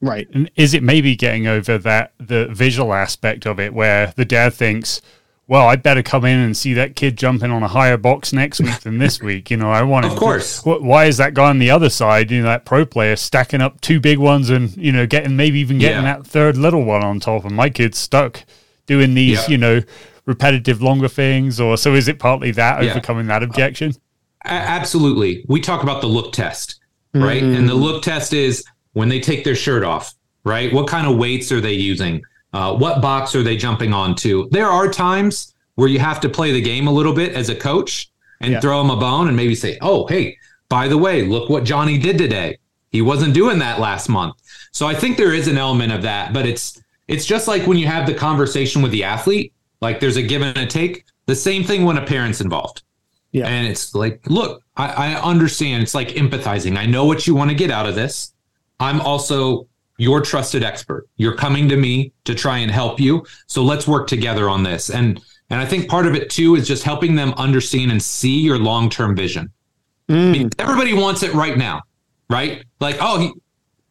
Right. And is it maybe getting over that the visual aspect of it where the dad thinks, well, I better come in and see that kid jumping on a higher box next week than this week. You know, I want to. Of course. To, why is that guy on the other side, you know, that pro player stacking up two big ones and, you know, getting maybe even getting yeah. that third little one on top and my kid's stuck doing these, yeah. you know, repetitive longer things or so is it partly that yeah. overcoming that objection absolutely we talk about the look test right mm-hmm. and the look test is when they take their shirt off right what kind of weights are they using uh, what box are they jumping onto there are times where you have to play the game a little bit as a coach and yeah. throw them a bone and maybe say oh hey by the way look what johnny did today he wasn't doing that last month so i think there is an element of that but it's it's just like when you have the conversation with the athlete like there's a give and a take. The same thing when a parent's involved. Yeah. And it's like, look, I, I understand. It's like empathizing. I know what you want to get out of this. I'm also your trusted expert. You're coming to me to try and help you. So let's work together on this. And and I think part of it too is just helping them understand and see your long-term vision. Mm. everybody wants it right now, right? Like, oh, he,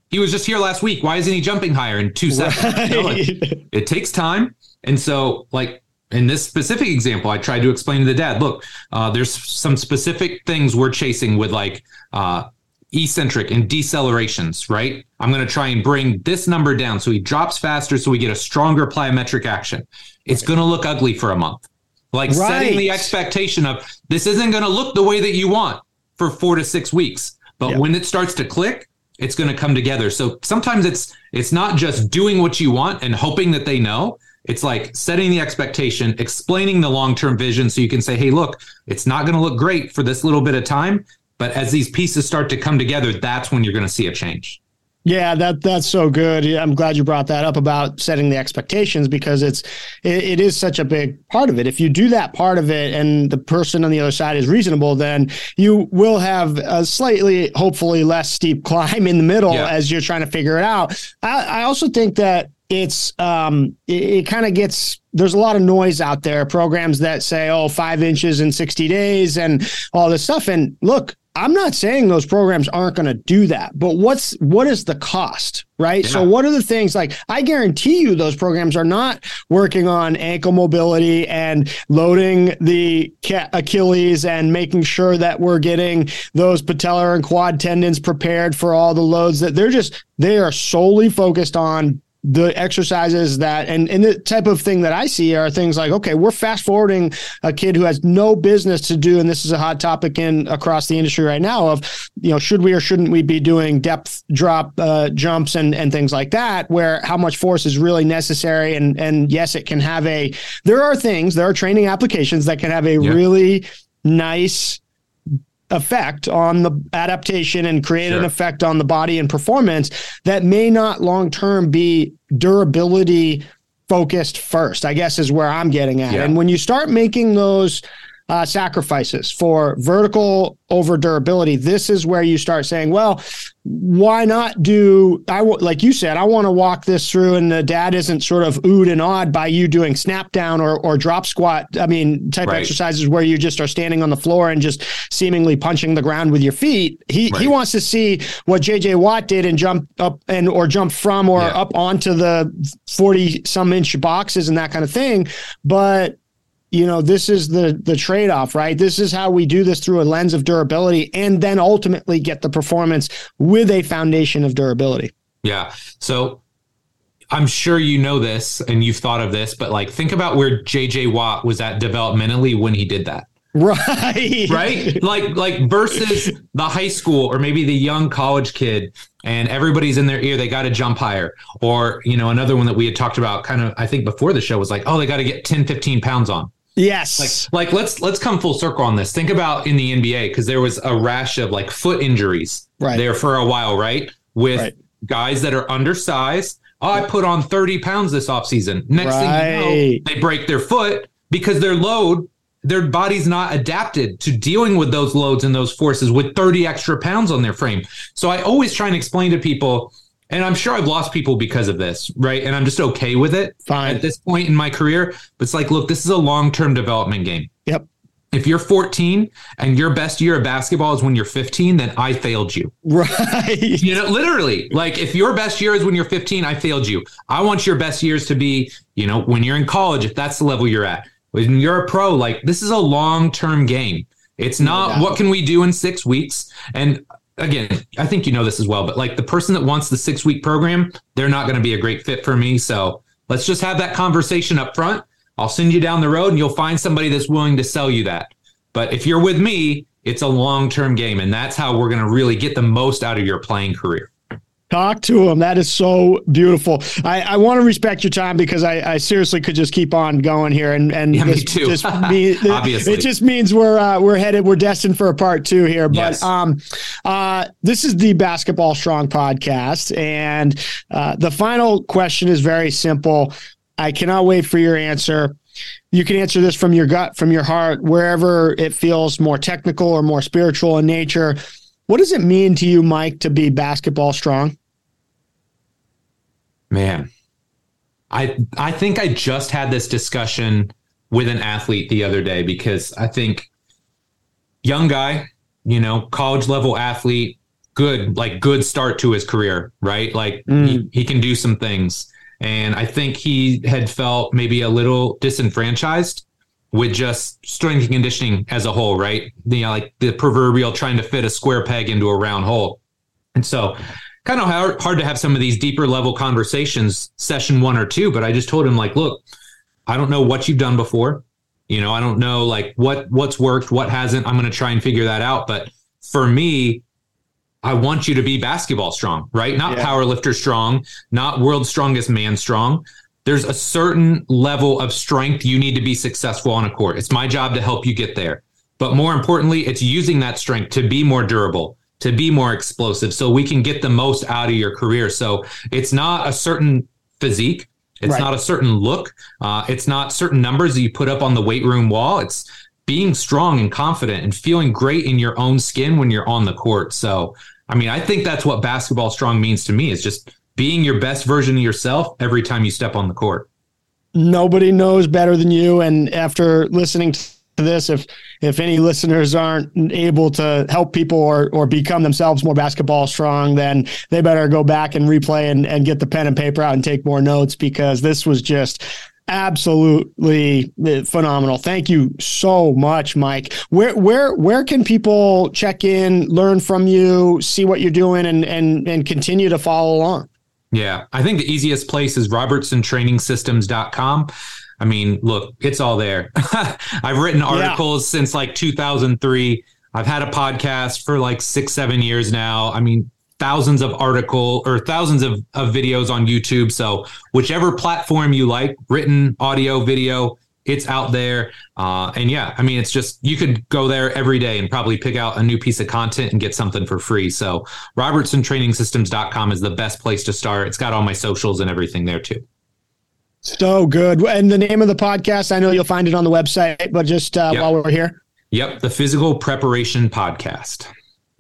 he was just here last week. Why isn't he jumping higher in two seconds? Right. You know, it, [LAUGHS] it takes time. And so, like in this specific example, I tried to explain to the dad, look, uh, there's some specific things we're chasing with like uh, eccentric and decelerations, right? I'm going to try and bring this number down so he drops faster so we get a stronger plyometric action. It's going to look ugly for a month. Like right. setting the expectation of this isn't going to look the way that you want for 4 to 6 weeks. But when it starts to click, it's going to come together. So sometimes it's it's not just doing what you want and hoping that they know. It's like setting the expectation, explaining the long-term vision so you can say, "Hey, look, it's not going to look great for this little bit of time, but as these pieces start to come together, that's when you're going to see a change." Yeah, that that's so good. I'm glad you brought that up about setting the expectations because it's it, it is such a big part of it. If you do that part of it and the person on the other side is reasonable, then you will have a slightly, hopefully, less steep [LAUGHS] climb in the middle yeah. as you're trying to figure it out. I, I also think that it's um it, it kind of gets there's a lot of noise out there programs that say oh five inches in 60 days and all this stuff and look I'm not saying those programs aren't going to do that, but what's what is the cost, right? Yeah. So what are the things like I guarantee you those programs are not working on ankle mobility and loading the Achilles and making sure that we're getting those patellar and quad tendons prepared for all the loads that they're just they are solely focused on the exercises that and, and the type of thing that I see are things like, okay, we're fast forwarding a kid who has no business to do, and this is a hot topic in across the industry right now of, you know, should we or shouldn't we be doing depth drop uh, jumps and and things like that, where how much force is really necessary. And and yes, it can have a there are things, there are training applications that can have a yep. really nice effect on the adaptation and create sure. an effect on the body and performance that may not long term be durability focused first, I guess is where I'm getting at. Yeah. And when you start making those uh, sacrifices for vertical over durability, this is where you start saying, well, why not do I like you said, I want to walk this through and the dad isn't sort of oohed and awed by you doing snap down or, or drop squat. I mean, type right. exercises where you just are standing on the floor and just seemingly punching the ground with your feet. He right. he wants to see what JJ Watt did and jump up and or jump from or yeah. up onto the 40 some inch boxes and that kind of thing. But you know this is the the trade-off right? This is how we do this through a lens of durability and then ultimately get the performance with a foundation of durability. Yeah. So i'm sure you know this and you've thought of this but like think about where jj watt was at developmentally when he did that. Right. Right? Like like versus the high school or maybe the young college kid and everybody's in their ear they got to jump higher. Or you know another one that we had talked about kind of i think before the show was like oh they got to get 10 15 pounds on Yes. Like, like let's let's come full circle on this. Think about in the NBA because there was a rash of like foot injuries right. there for a while, right? With right. guys that are undersized. Oh, I put on 30 pounds this offseason. Next right. thing you know, they break their foot because their load, their body's not adapted to dealing with those loads and those forces with 30 extra pounds on their frame. So I always try and explain to people and I'm sure I've lost people because of this, right? And I'm just okay with it Fine. at this point in my career. But it's like, look, this is a long term development game. Yep. If you're 14 and your best year of basketball is when you're 15, then I failed you. Right. You know, literally, like if your best year is when you're 15, I failed you. I want your best years to be, you know, when you're in college, if that's the level you're at. When you're a pro, like this is a long term game. It's not no what can we do in six weeks. And again, I think you know this as well, but like the person that wants the six week program, they're not going to be a great fit for me. So let's just have that conversation up front. I'll send you down the road and you'll find somebody that's willing to sell you that. But if you're with me, it's a long term game. And that's how we're going to really get the most out of your playing career. Talk to him. That is so beautiful. I, I want to respect your time because I, I seriously could just keep on going here, and and yeah, this, me too. Just [LAUGHS] Obviously, it just means we're uh, we're headed. We're destined for a part two here. But yes. um, uh, this is the Basketball Strong podcast, and uh, the final question is very simple. I cannot wait for your answer. You can answer this from your gut, from your heart, wherever it feels more technical or more spiritual in nature. What does it mean to you, Mike, to be basketball strong? Man, I I think I just had this discussion with an athlete the other day because I think young guy, you know, college level athlete, good, like good start to his career, right? Like mm. he, he can do some things. And I think he had felt maybe a little disenfranchised with just strength and conditioning as a whole, right? You know, like the proverbial trying to fit a square peg into a round hole. And so kind of hard, hard to have some of these deeper level conversations session one or two, but I just told him like, look, I don't know what you've done before. You know, I don't know like what what's worked, what hasn't. I'm going to try and figure that out. But for me, I want you to be basketball strong, right? Not yeah. power lifter strong, not world's strongest man strong. There's a certain level of strength you need to be successful on a court. It's my job to help you get there. But more importantly, it's using that strength to be more durable, to be more explosive so we can get the most out of your career. So it's not a certain physique. It's right. not a certain look. Uh, it's not certain numbers that you put up on the weight room wall. It's being strong and confident and feeling great in your own skin when you're on the court. So, I mean, I think that's what basketball strong means to me is just being your best version of yourself every time you step on the court. Nobody knows better than you. And after listening to this, if if any listeners aren't able to help people or or become themselves more basketball strong, then they better go back and replay and, and get the pen and paper out and take more notes because this was just absolutely phenomenal. Thank you so much, Mike. Where where where can people check in, learn from you, see what you're doing, and and and continue to follow along? Yeah, I think the easiest place is robertsontrainingsystems.com. I mean, look, it's all there. [LAUGHS] I've written articles yeah. since like 2003. I've had a podcast for like six, seven years now. I mean, thousands of article or thousands of, of videos on YouTube. So whichever platform you like, written, audio, video, it's out there. Uh, and yeah, I mean, it's just you could go there every day and probably pick out a new piece of content and get something for free. So robertsontrainingsystems.com is the best place to start. It's got all my socials and everything there too. So good. And the name of the podcast, I know you'll find it on the website, but just uh, yep. while we're here. Yep, the Physical Preparation Podcast.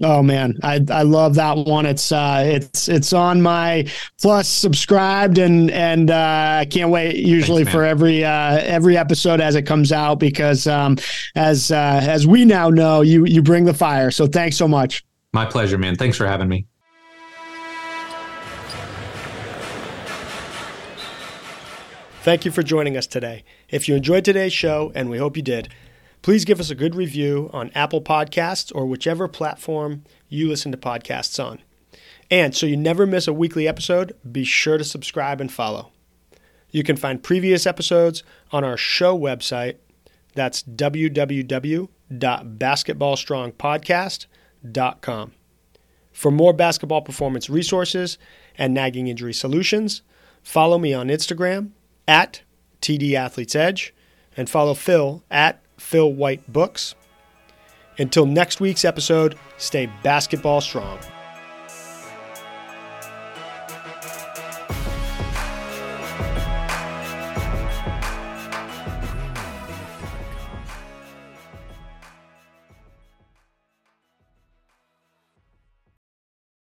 Oh man, I I love that one. It's uh it's it's on my plus subscribed and and uh, I can't wait usually Thanks, for every uh every episode as it comes out because um as uh as we now know you you bring the fire. So thanks so much. My pleasure, man. Thanks for having me. Thank you for joining us today. If you enjoyed today's show, and we hope you did, please give us a good review on Apple Podcasts or whichever platform you listen to podcasts on. And so you never miss a weekly episode, be sure to subscribe and follow. You can find previous episodes on our show website. That's www.basketballstrongpodcast.com. For more basketball performance resources and nagging injury solutions, follow me on Instagram at TD Athletes Edge and follow Phil at Phil White Books. Until next week's episode, stay basketball strong.